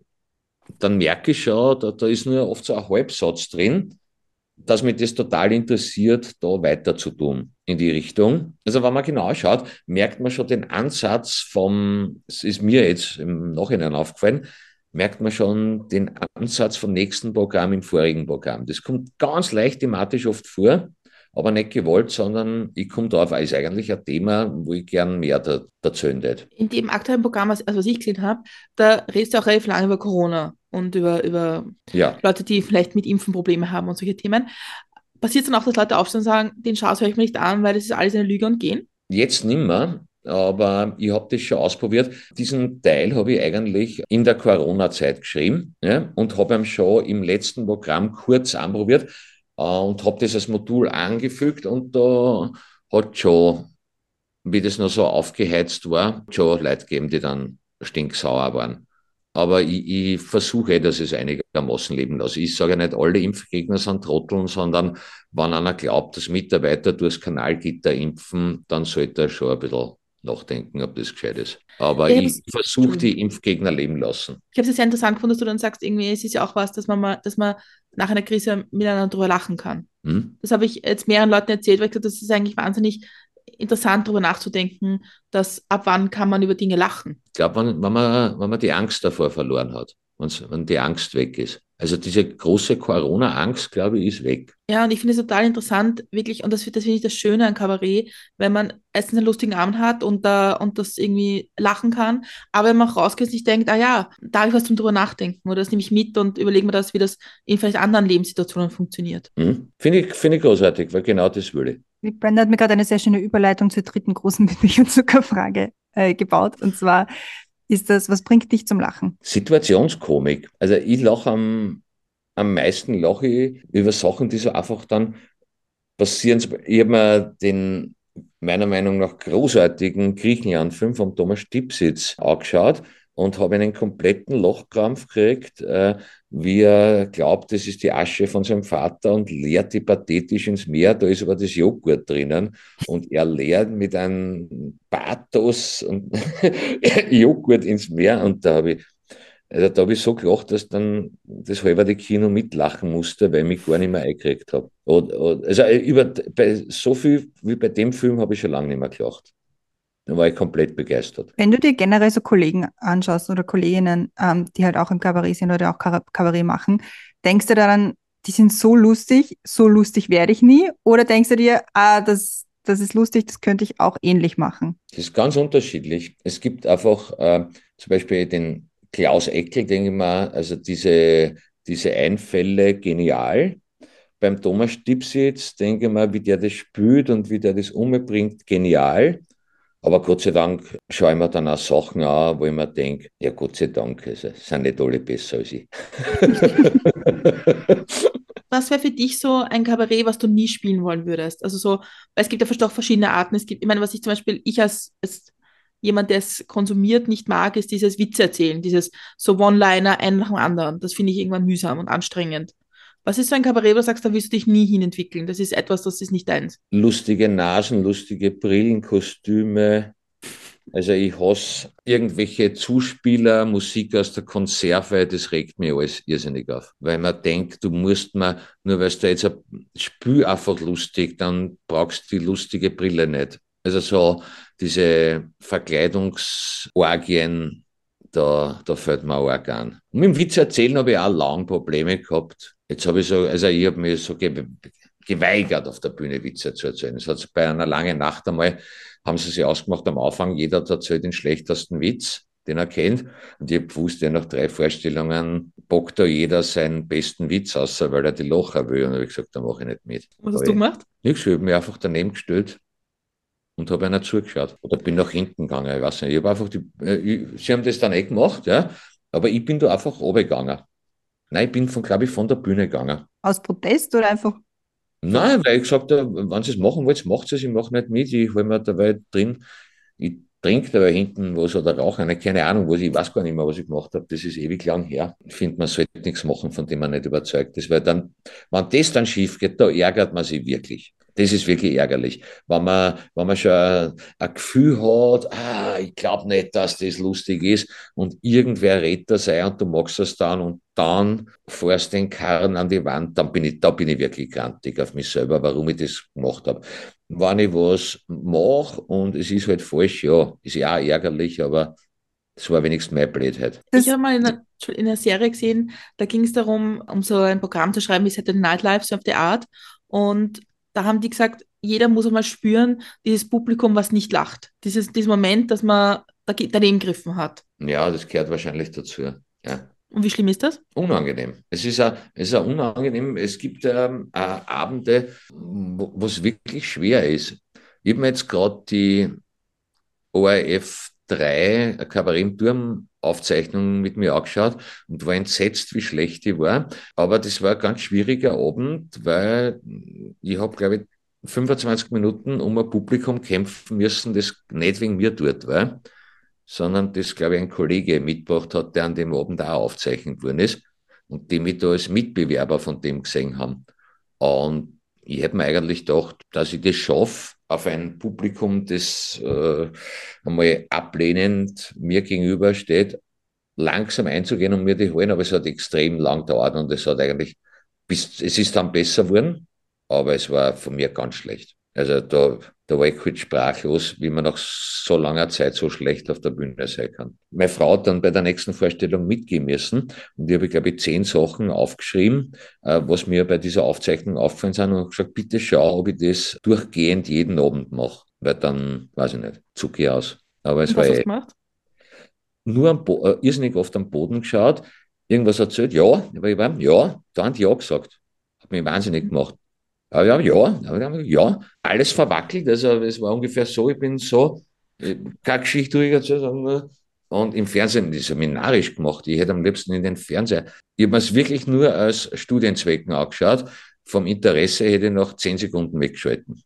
dann merke ich schon, da, da ist nur oft so ein Halbsatz drin, dass mich das total interessiert, da weiter zu tun in die Richtung. Also wenn man genau schaut, merkt man schon den Ansatz vom, es ist mir jetzt im Nachhinein aufgefallen, merkt man schon den Ansatz vom nächsten Programm im vorigen Programm. Das kommt ganz leicht thematisch oft vor aber nicht gewollt, sondern ich komme darauf, ist eigentlich ein Thema, wo ich gern mehr da, dazu hätte. In dem aktuellen Programm, also was ich gesehen habe, da redest du auch relativ lange über Corona und über, über ja. Leute, die vielleicht mit Impfen Probleme haben und solche Themen. Passiert es dann auch, dass Leute aufstehen und sagen, den Schaus höre ich mir nicht an, weil das ist alles eine Lüge und gehen? Jetzt nimmer, aber ich habe das schon ausprobiert. Diesen Teil habe ich eigentlich in der Corona-Zeit geschrieben ja, und habe ihn schon im letzten Programm kurz anprobiert und habe das als Modul angefügt und da hat schon, wie das noch so aufgeheizt war, schon Leute gegeben, die dann stinksauer waren. Aber ich, ich versuche, dass es einigermaßen leben lasse. Ich sage nicht, alle Impfgegner sind Trotteln, sondern wenn einer glaubt, dass Mitarbeiter durchs Kanalgitter impfen, dann sollte er schon ein bisschen nachdenken, ob das gescheit ist. Aber ich, ich versuche die Impfgegner leben lassen. Ich habe es sehr interessant gefunden, dass du dann sagst, irgendwie, es ist ja auch was, dass man mal, dass man nach einer Krise miteinander drüber lachen kann. Hm? Das habe ich jetzt mehreren Leuten erzählt, weil ich gesagt das ist eigentlich wahnsinnig interessant, darüber nachzudenken, dass ab wann kann man über Dinge lachen. Ich glaube, wenn, wenn, man, wenn man die Angst davor verloren hat, wenn die Angst weg ist. Also diese große Corona-Angst, glaube ich, ist weg. Ja, und ich finde es total interessant, wirklich, und das, das finde ich das Schöne an Kabarett, wenn man erstens einen lustigen Abend hat und, da, und das irgendwie lachen kann, aber wenn man auch rausgeht und sich denkt, ah ja, da habe ich was zum drüber nachdenken oder das nehme ich mit und überlege mir das, wie das in vielleicht anderen Lebenssituationen funktioniert. Mhm. Finde ich, find ich großartig, weil genau das will ich. Brenda hat mir gerade eine sehr schöne Überleitung zur dritten großen Milch- und Zuckerfrage äh, gebaut. Und zwar, ist das, was bringt dich zum Lachen? Situationskomik. Also ich lache am, am meisten lache ich über Sachen, die so einfach dann passieren. Ich habe mir den meiner Meinung nach großartigen Griechenland-Film von Thomas Stipsitz angeschaut und habe einen kompletten Lochkrampf gekriegt, äh, wie er glaubt, das ist die Asche von seinem Vater und leert die pathetisch ins Meer. Da ist aber das Joghurt drinnen und er leert mit einem Pathos und Joghurt ins Meer und da habe ich also da habe ich so gelacht, dass dann das halbe Kino mitlachen musste, weil ich mich gar nicht mehr eingekriegt habe. Also über, bei so viel wie bei dem Film habe ich schon lange nicht mehr gelacht. Da war ich komplett begeistert. Wenn du dir generell so Kollegen anschaust oder Kolleginnen, ähm, die halt auch im Kabarett sind oder auch Kabarett machen, denkst du daran, die sind so lustig, so lustig werde ich nie? Oder denkst du dir, ah, das, das ist lustig, das könnte ich auch ähnlich machen? Das ist ganz unterschiedlich. Es gibt einfach äh, zum Beispiel den Klaus Eckel, denke ich mal, also diese, diese Einfälle genial. Beim Thomas Stipsitz, denke ich mal, wie der das spült und wie der das umbringt, genial. Aber Gott sei Dank schaue ich mir dann auch Sachen an, wo ich mir denke, ja Gott sei Dank, also, sind nicht alle besser als ich. was wäre für dich so ein Kabarett, was du nie spielen wollen würdest? Also so, es gibt ja auch verschiedene Arten. Es gibt, ich meine, was ich zum Beispiel, ich als, als jemand, der es konsumiert, nicht mag, ist dieses Witze erzählen, dieses so One-Liner, einen nach dem anderen. Das finde ich irgendwann mühsam und anstrengend. Was ist so ein Kabarett, wo du sagst, da wirst du dich nie hinentwickeln? Das ist etwas, das ist nicht deins. Lustige Nasen, lustige Brillen, Kostüme, also ich hasse irgendwelche Zuspieler, Musik aus der Konserve, das regt mir alles irrsinnig auf. Weil man denkt, du musst mal, nur weil du jetzt ein einfach lustig, dann brauchst du die lustige Brille nicht. Also so diese Verkleidungsorgien, da, da fällt mir auch an. Mit dem Witz erzählen habe ich auch lange Probleme gehabt. Jetzt habe ich so, also ich habe mich so geweigert, auf der Bühne Witze zu erzählen. Es hat bei einer langen Nacht einmal haben sie sich ausgemacht am Anfang, jeder erzählt den schlechtesten Witz, den er kennt. Und ich ja, nach drei Vorstellungen bockt da jeder seinen besten Witz aus, weil er die Locher will. Und habe ich gesagt, da mache ich nicht mit. Was hast du gemacht? Nichts, ich habe mich einfach daneben gestellt und habe einer zugeschaut. Oder bin nach hinten gegangen, ich weiß nicht. Ich habe einfach die, äh, ich, sie haben das dann eh gemacht, ja, aber ich bin da einfach runtergegangen. Nein, ich bin von, glaube ich, von der Bühne gegangen. Aus Protest oder einfach Nein, weil ich gesagt habe, wenn Sie es machen wollt, macht es, ich mache nicht mit, ich hole mir dabei drin, ich trinke dabei hinten was oder rauche eine, keine Ahnung was, ich weiß gar nicht mehr, was ich gemacht habe, das ist ewig lang her. Ich finde, man sollte nichts machen, von dem man nicht überzeugt ist, weil dann, wenn das dann schief geht, da ärgert man sich wirklich. Das ist wirklich ärgerlich. Wenn man, wenn man schon ein, ein Gefühl hat, ah, ich glaube nicht, dass das lustig ist und irgendwer redet das ein und du magst es dann und dann fährst den Karren an die Wand, dann bin ich, da bin ich wirklich grantig auf mich selber, warum ich das gemacht habe. Wenn ich was mache und es ist halt falsch, ja, ist ja auch ärgerlich, aber das war wenigstens meine Blödheit. Ich habe mal in einer, in einer Serie gesehen, da ging es darum, um so ein Programm zu schreiben, wie Saturday Night Live, so auf die Art. Und da haben die gesagt, jeder muss einmal spüren, dieses Publikum, was nicht lacht. Dieses, dieses Moment, dass man daneben gegriffen hat. Ja, das gehört wahrscheinlich dazu. Ja. Und wie schlimm ist das? Unangenehm. Es ist, a, es ist a unangenehm. Es gibt ähm, Abende, wo es wirklich schwer ist. Ich habe mir jetzt gerade die ORF 3 Kabarett im Turm Aufzeichnung mit mir angeschaut und war entsetzt, wie schlecht die war. Aber das war ein ganz schwieriger Abend, weil ich habe, glaube ich, 25 Minuten um ein Publikum kämpfen müssen, das nicht wegen mir dort war, sondern das, glaube ich, ein Kollege mitgebracht hat, der an dem Abend auch aufzeichnet worden ist und die mich da als Mitbewerber von dem gesehen haben. Und ich hätte mir eigentlich gedacht, dass ich das schaffe, auf ein Publikum, das äh, einmal ablehnend mir gegenüber steht, langsam einzugehen und mir die holen, aber es hat extrem lang gedauert und es hat eigentlich, bis, es ist dann besser geworden, aber es war von mir ganz schlecht. Also da, da war ich kurz sprachlos, wie man nach so langer Zeit so schlecht auf der Bühne sein kann. Meine Frau hat dann bei der nächsten Vorstellung mitgehen müssen und ich habe, glaube ich, zehn Sachen aufgeschrieben, äh, was mir bei dieser Aufzeichnung aufgefallen sind und gesagt, bitte schau, ob ich das durchgehend jeden Abend mache, weil dann, weiß ich nicht, zucke ich aus. Aber es und war was hast eh du gemacht? nur am Bo äh, irrsinnig oft am Boden geschaut, irgendwas erzählt, ja, aber ich war, ja, da haben die ja gesagt. Hat mich wahnsinnig gemacht. Ja, ja, ja, alles verwackelt. Also es war ungefähr so, ich bin so, äh, keine Geschichte erzählt, und im Fernsehen ist seminarisch gemacht. Ich hätte am liebsten in den Fernseher. Ich habe mir es wirklich nur als Studienzwecken angeschaut. Vom Interesse hätte ich nach zehn Sekunden weggeschalten.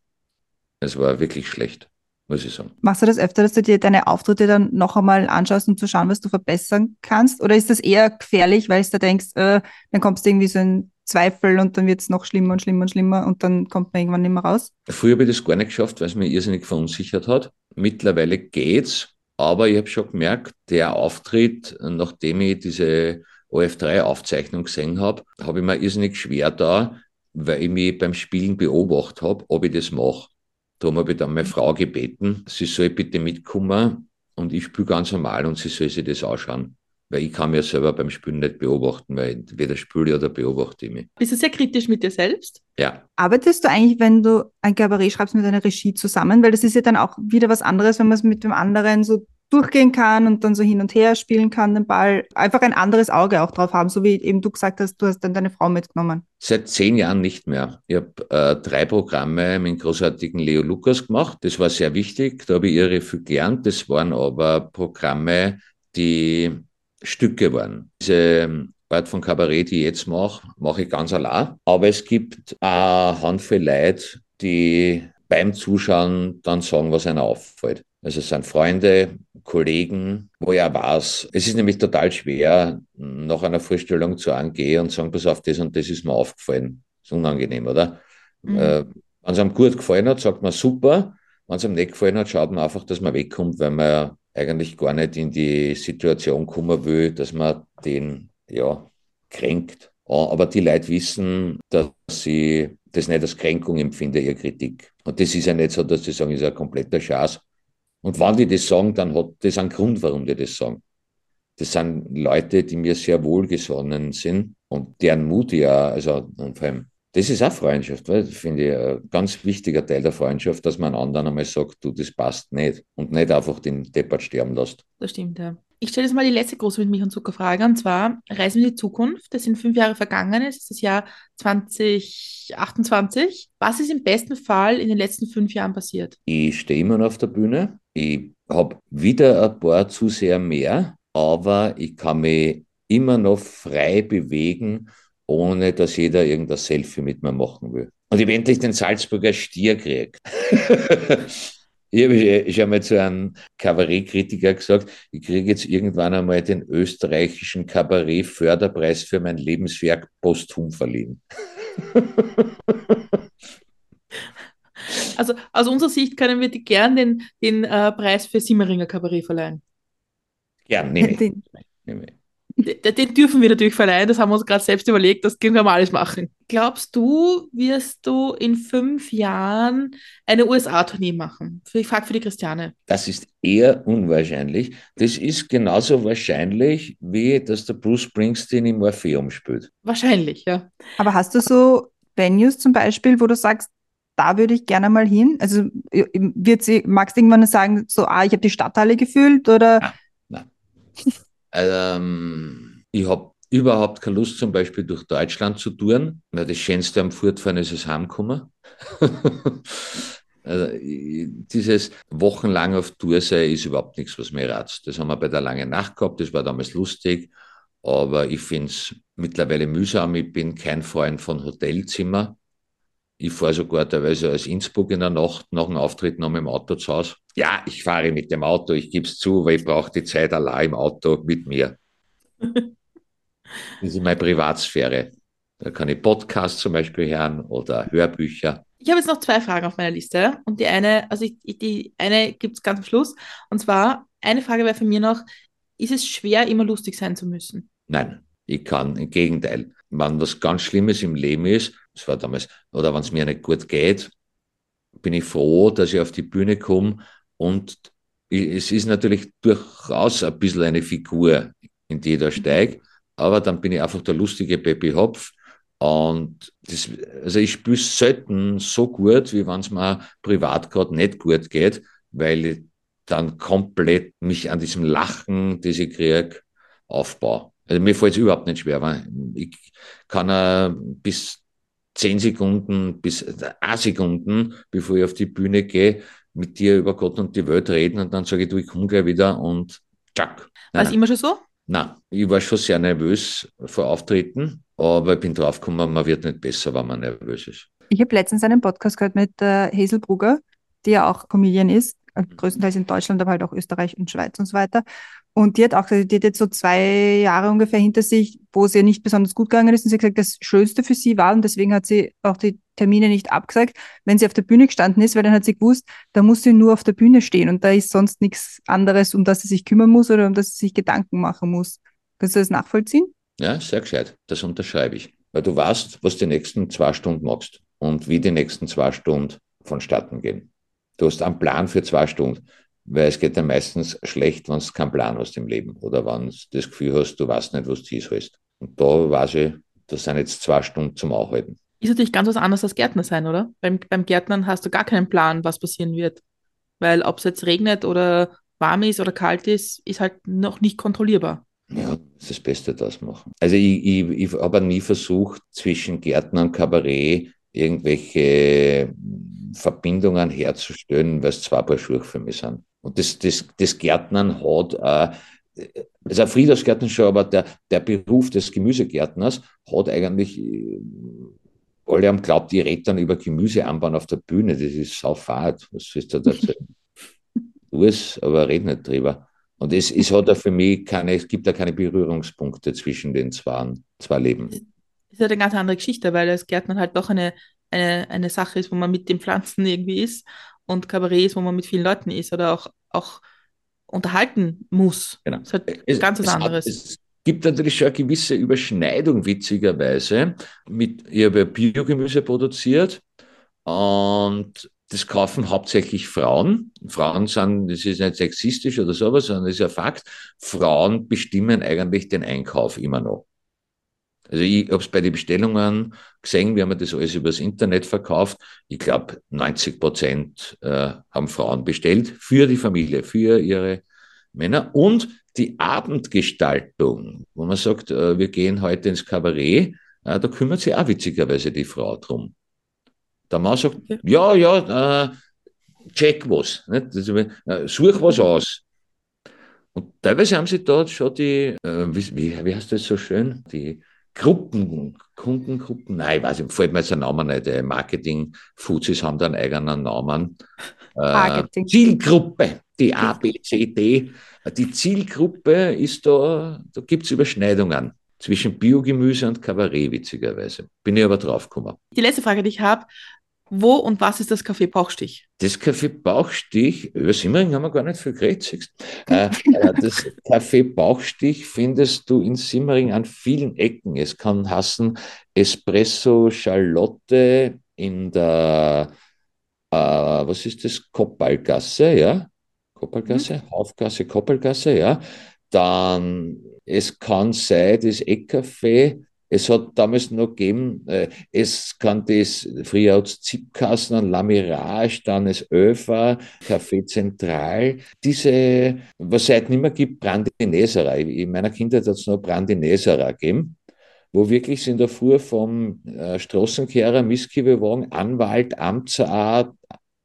Es war wirklich schlecht, muss ich sagen. Machst du das öfter, dass du dir deine Auftritte dann noch einmal anschaust, um zu schauen, was du verbessern kannst? Oder ist das eher gefährlich, weil du da denkst, äh, dann kommst du irgendwie so in Zweifel und dann wird es noch schlimmer und schlimmer und schlimmer und dann kommt man irgendwann nicht mehr raus? Früher habe ich das gar nicht geschafft, weil es mich irrsinnig verunsichert hat. Mittlerweile geht's, aber ich habe schon gemerkt, der Auftritt, nachdem ich diese OF3-Aufzeichnung gesehen habe, habe ich mir irrsinnig schwer da, weil ich mich beim Spielen beobachtet habe, ob ich das mache. Darum habe ich dann meine Frau gebeten, sie soll bitte mitkommen und ich spiele ganz normal und sie soll sich das anschauen. Weil ich kann mir selber beim Spielen nicht beobachten, weil entweder spiele ich oder beobachte ich mich. Bist du sehr kritisch mit dir selbst? Ja, Arbeitest du eigentlich, wenn du ein Kabarett schreibst, mit einer Regie zusammen? Weil das ist ja dann auch wieder was anderes, wenn man es mit dem anderen so durchgehen kann und dann so hin und her spielen kann, den Ball. Einfach ein anderes Auge auch drauf haben, so wie eben du gesagt hast, du hast dann deine Frau mitgenommen. seit zehn Jahren nicht mehr. Ich habe äh, drei Programme mit dem großartigen Leo Lukas gemacht. Das war sehr wichtig. Da habe ich irre viel gelernt. Das waren aber Programme, die Stücke waren. Diese Art von Kabarett, die ich jetzt mache, mache ich ganz allein. Aber es gibt eine Handvoll Leute, die beim Zuschauen dann sagen, was einer auffällt. Also es sind Freunde, Kollegen, wo auch weiß. Es ist nämlich total schwer, nach einer Vorstellung zu angehen und sagen, pass auf, das und das ist mir aufgefallen. ist unangenehm, oder? Mhm. Äh, wenn es einem gut gefallen hat, sagt man super. Wenn es einem nicht gefallen hat, schaut man einfach, dass man wegkommt, weil man ja eigentlich gar nicht in die Situation kommen will, dass man den, ja, kränkt. Aber die Leute wissen, dass sie das nicht als Kränkung empfinden, ihre Kritik. Und das ist ja nicht so, dass sie sagen, ist ein kompletter Schatz. Und wenn die das sagen, dann hat das einen Grund, warum die das sagen. Das sind Leute, die mir sehr wohlgesonnen sind und deren Mut ja, also und vor allem, das ist auch Freundschaft, weil das finde ich ein ganz wichtiger Teil der Freundschaft, dass man anderen einmal sagt, du, das passt nicht und nicht einfach den Deppert sterben lässt. Das stimmt, ja. Ich stelle jetzt mal die letzte große mit Milch und Zucker Frage und zwar Reisen wir in die Zukunft. Das sind fünf Jahre vergangen, es ist das Jahr 2028. Was ist im besten Fall in den letzten fünf Jahren passiert? Ich stehe immer noch auf der Bühne. Ich habe wieder ein paar Zuseher mehr, aber ich kann mich immer noch frei bewegen, ohne dass jeder irgendein Selfie mit mir machen will. Und ich habe endlich den Salzburger Stier gekriegt. Ich habe schon mal zu einem Kabarettkritiker gesagt, ich kriege jetzt irgendwann einmal den österreichischen Kabarett-Förderpreis für mein Lebenswerk posthum verliehen. Also aus unserer Sicht können wir dir gern den, den äh, Preis für Simmeringer Kabarett verleihen. Gern, nehme ich. Den- Nehme ich. Den, den dürfen wir natürlich verleihen, das haben wir uns gerade selbst überlegt, das können wir mal alles machen. Glaubst du, wirst du in fünf Jahren eine USA-Tournee machen? Für- Ich frage für die Christiane. Das ist eher unwahrscheinlich. Das ist genauso wahrscheinlich, wie dass der Bruce Springsteen im Orpheum spielt. Wahrscheinlich, ja. Aber hast du so Venues zum Beispiel, wo du sagst, da würde ich gerne mal hin? Also wird sie, magst du irgendwann sagen, so, ah, ich habe die Stadthalle gefühlt oder Ähm, ich habe überhaupt keine Lust, zum Beispiel durch Deutschland zu touren. Weil das Schönste am Fortfahren ist das Heimkommen. also, dieses wochenlang auf Tour sein ist überhaupt nichts, was mir ratzt. Das haben wir bei der langen Nacht gehabt, das war damals lustig. Aber ich finde es mittlerweile mühsam. Ich bin kein Freund von Hotelzimmer. Ich fahre sogar teilweise als Innsbruck in der Nacht nach dem Auftritt noch mit dem Auto zu Hause. Ja, ich fahre mit dem Auto, ich gebe es zu, weil ich brauche die Zeit allein im Auto mit mir. Das ist meine Privatsphäre. Da kann ich Podcasts zum Beispiel hören oder Hörbücher. Ich habe jetzt noch zwei Fragen auf meiner Liste. Und die eine, also ich, die eine gibt es ganz am Schluss. Und zwar, eine Frage wäre für mich noch, ist es schwer, immer lustig sein zu müssen? Nein, ich kann, im Gegenteil. Wenn was ganz Schlimmes im Leben ist, das war damals, oder wenn es mir nicht gut geht, bin ich froh, dass ich auf die Bühne komme und es ist natürlich durchaus ein bisschen eine Figur, in die ich da steige, aber dann bin ich einfach der lustige Baby Hopf. Und das, also ich spüre selten so gut, wie wenn es mir privat gerade nicht gut geht, weil ich dann komplett mich an diesem Lachen, das ich kriege, aufbaue. Also mir fällt es überhaupt nicht schwer, weil ich kann bis zehn Sekunden, bis äh, eine Sekunden, bevor ich auf die Bühne gehe, mit dir über Gott und die Welt reden und dann sage ich, du, ich komme gleich wieder und tschack. War es immer schon so? nein, ich war schon sehr nervös vor Auftreten, aber ich bin draufgekommen, man wird nicht besser, wenn man nervös ist. Ich habe letztens einen Podcast gehört mit äh, Hazel Brugger, die ja auch Comedian ist, äh, größtenteils in Deutschland, aber halt auch Österreich und Schweiz und so weiter. Und die hat auch gesagt, die hat jetzt so zwei Jahre ungefähr hinter sich, wo es ihr nicht besonders gut gegangen ist. Und sie hat gesagt, das Schönste für sie war, und deswegen hat sie auch die Termine nicht abgesagt, wenn sie auf der Bühne gestanden ist, weil dann hat sie gewusst, da muss sie nur auf der Bühne stehen und da ist sonst nichts anderes, um das sie sich kümmern muss oder um das sie sich Gedanken machen muss. Kannst du das nachvollziehen? Ja, sehr gescheit. Das unterschreibe ich. Weil du weißt, was die nächsten zwei Stunden machst und wie die nächsten zwei Stunden vonstatten gehen. Du hast einen Plan für zwei Stunden, weil es geht dann meistens schlecht, wenn du keinen Plan hast im Leben oder wenn du das Gefühl hast, du weißt nicht, was du sollst. Und da weiß ich, das sind jetzt zwei Stunden zum Aufhalten. Ist natürlich ganz was anderes als Gärtner sein, oder? Beim, beim Gärtnern hast du gar keinen Plan, was passieren wird. Weil ob es jetzt regnet oder warm ist oder kalt ist, ist halt noch nicht kontrollierbar. Ja, das ist das Beste das machen. Also ich, ich, ich habe nie versucht, zwischen Gärtner und Kabarett irgendwelche Verbindungen herzustellen, weil es zwei Paar Schuhe für mich sind. Und das, das, das Gärtnern hat, äh, also ein Friedhofsgärtner schon, aber der, der Beruf des Gemüsegärtners hat eigentlich, äh, alle haben glaubt, die redet dann über Gemüse anbauen auf der Bühne. Das ist saufahrt. Was willst du da erzählen? tu es, aber red nicht drüber. Und es, es hat da für mich keine, es gibt da keine Berührungspunkte zwischen den zwei, zwei Leben. Das ist halt eine ganz andere Geschichte, weil das Gärtnern halt doch eine, eine, eine Sache ist, wo man mit den Pflanzen irgendwie ist und Kabarett ist, wo man mit vielen Leuten ist oder auch, auch unterhalten muss. Genau. Das ist halt es, ganz was anderes. Hat, es gibt natürlich schon eine gewisse Überschneidung, witzigerweise. Mit, ich habe ja Biogemüse produziert und das kaufen hauptsächlich Frauen. Frauen sind, das ist nicht sexistisch oder sowas, sondern das ist ein Fakt. Frauen bestimmen eigentlich den Einkauf immer noch. Also ich habe es bei den Bestellungen gesehen, wir haben das alles übers Internet verkauft. Ich glaube, 90 Prozent äh, haben Frauen bestellt für die Familie, für ihre Männer. Und die Abendgestaltung, wo man sagt, äh, wir gehen heute ins Kabarett, äh, da kümmert sich auch witzigerweise die Frau drum. Der Mann sagt, ja, ja, äh, check was, nicht? Das, äh, such was aus. Und teilweise haben sie dort schon die, äh, wie, wie, wie heißt das so schön, die Gruppen, Kundengruppen, nein, ich weiß nicht, fällt mir jetzt der Name nicht, äh, Marketing, Fuzis haben da einen eigenen Namen. Äh, Zielgruppe, die A, B, C, D. Die Zielgruppe ist da, da gibt es Überschneidungen zwischen Biogemüse und Kabarett, witzigerweise. Bin ich aber draufgekommen. Die letzte Frage, die ich habe, wo und was ist das Café Bauchstich? Das Café Bauchstich, über Simmering haben wir gar nicht viel geredet, äh, äh, das Café Bauchstich findest du in Simmering an vielen Ecken. Es kann hassen Espresso Charlotte in der, äh, was ist das, Koppalgasse, ja? Koppelgasse, mhm. Haufgasse, Koppelgasse, ja. Dann, es kann sein, das Eckcafé, es hat damals noch gegeben, äh, es kann das, früher es Zipkassen und La Mirage, dann das Öfer, Café Zentral. Diese, was es heute nicht mehr gibt, Brandinesera. In meiner Kindheit hat es noch Brandinesera gegeben wo wirklich in der Früh vom äh, Straßenkehrer, Misskibewagen, Anwalt, Amtsrat,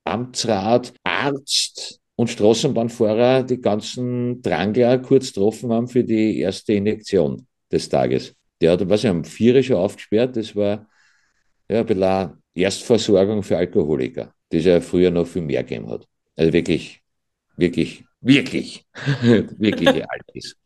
Amtsrat, Arzt, und Straßenbahnfahrer die ganzen Drangler kurz getroffen haben für die erste Injektion des Tages. Der hat, was ich, am Vier schon aufgesperrt, das war ja, ein bisschen Erstversorgung für Alkoholiker, die es ja früher noch viel mehr gegeben hat. Also wirklich, wirklich, wirklich, wirklich alt ist.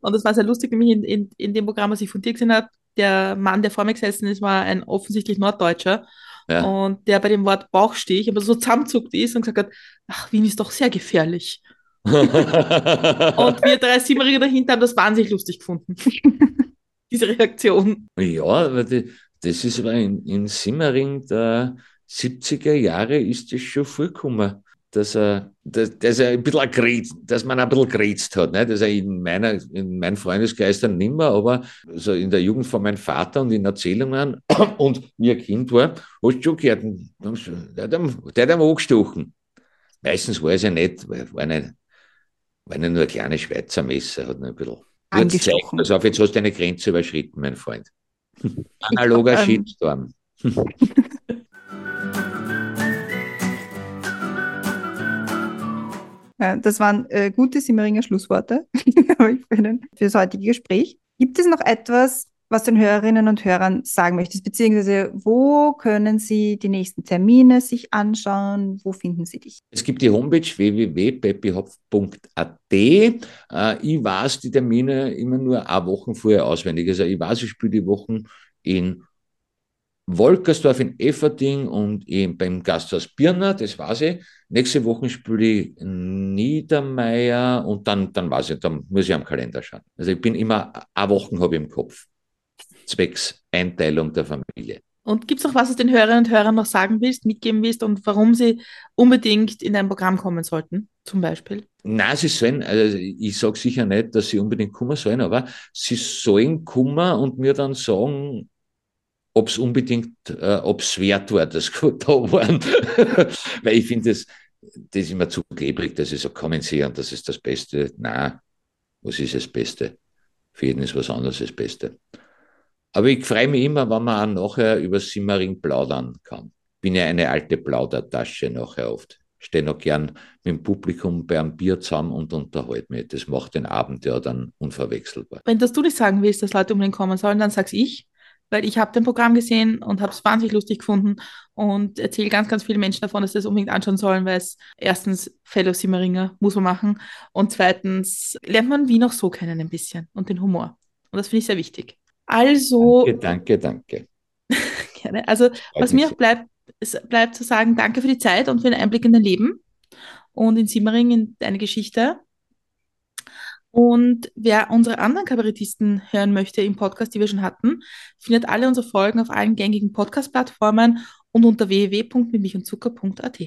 Und das war sehr lustig, nämlich in, in, in dem Programm, was ich von dir gesehen habe, der Mann, der vor mir gesessen ist, war ein offensichtlich Norddeutscher. Ja. Und der bei dem Wort Bauchstich aber so zusammenzuckt ist und gesagt hat, ach, Wien ist doch sehr gefährlich. und wir drei Simmeringer dahinter haben das wahnsinnig lustig gefunden. Diese Reaktion. Ja, das ist aber in, in Simmering der 70er Jahre ist das schon vorgekommen dass er, dass, dass er ein bisschen grätzt, dass man ein bisschen grätzt hat. Ne? Dass er in meiner, in meinen Freundesgeistern nimmer, aber so in der Jugend von meinem Vater und in Erzählungen und wie ein Kind war, hast du schon gehört, der hat ihm, der hat ihm angestochen. Meistens war es ja nicht, war nicht, war nicht nur ein kleines Schweizer Messer, hat nur ein bisschen. Angestochen. Also auf, jetzt hast du eine Grenze überschritten, mein Freund. Analoger ähm, Shitstorm. Das waren äh, gute Simmeringer Schlussworte für das heutige Gespräch. Gibt es noch etwas, was den Hörerinnen und Hörern sagen möchtest, beziehungsweise wo können Sie die nächsten Termine sich anschauen? Wo finden Sie dich? Es gibt die Homepage www.peppihopf.at. Äh, ich weiß die Termine immer nur eine Woche vorher auswendig. Also ich weiß, ich spiele die Wochen in Wolkersdorf in Efferting und beim Gasthaus Birner, das weiß ich. Nächste Woche spiele ich Niedermeier und dann, dann weiß ich, dann muss ich am Kalender schauen. Also ich bin immer, eine Woche habe ich im Kopf. Zwecks Einteilung der Familie. Und gibt es noch was, was den Hörerinnen und Hörern noch sagen willst, mitgeben willst und warum sie unbedingt in dein Programm kommen sollten, zum Beispiel? Nein, sie sollen, also ich sage sicher nicht, dass sie unbedingt kommen sollen, aber sie sollen kommen und mir dann sagen, ob es unbedingt, äh, ob es wert war, dass sie da waren. Weil ich finde, das, das ist immer zu klebrig, dass ich so kommen sie und das ist das Beste. Nein, was ist das Beste? Für jeden ist was anderes das Beste. Aber ich freue mich immer, wenn man auch nachher über Simmering plaudern kann. Bin ja eine alte Plaudertasche nachher oft. Stehe noch gern mit dem Publikum bei einem Bier zusammen und unterhalte mich. Das macht den Abend ja dann unverwechselbar. Wenn das du nicht sagen willst, dass Leute unbedingt kommen sollen, dann sag's ich, weil ich habe dein Programm gesehen und habe es wahnsinnig lustig gefunden und erzähle ganz, ganz vielen Menschen davon, dass sie das unbedingt anschauen sollen, weil es erstens Fellow Simmeringer muss man machen und zweitens lernt man Wien auch so kennen ein bisschen und den Humor. Und das finde ich sehr wichtig. Also. Danke, danke, danke. gerne. Also, was mir bleibt, es bleibt zu sagen, danke für die Zeit und für den Einblick in dein Leben und in Simmering, in deine Geschichte. Und wer unsere anderen Kabarettisten hören möchte im Podcast, die wir schon hatten, findet alle unsere Folgen auf allen gängigen Podcast-Plattformen und unter www.mitmilchundzucker.at.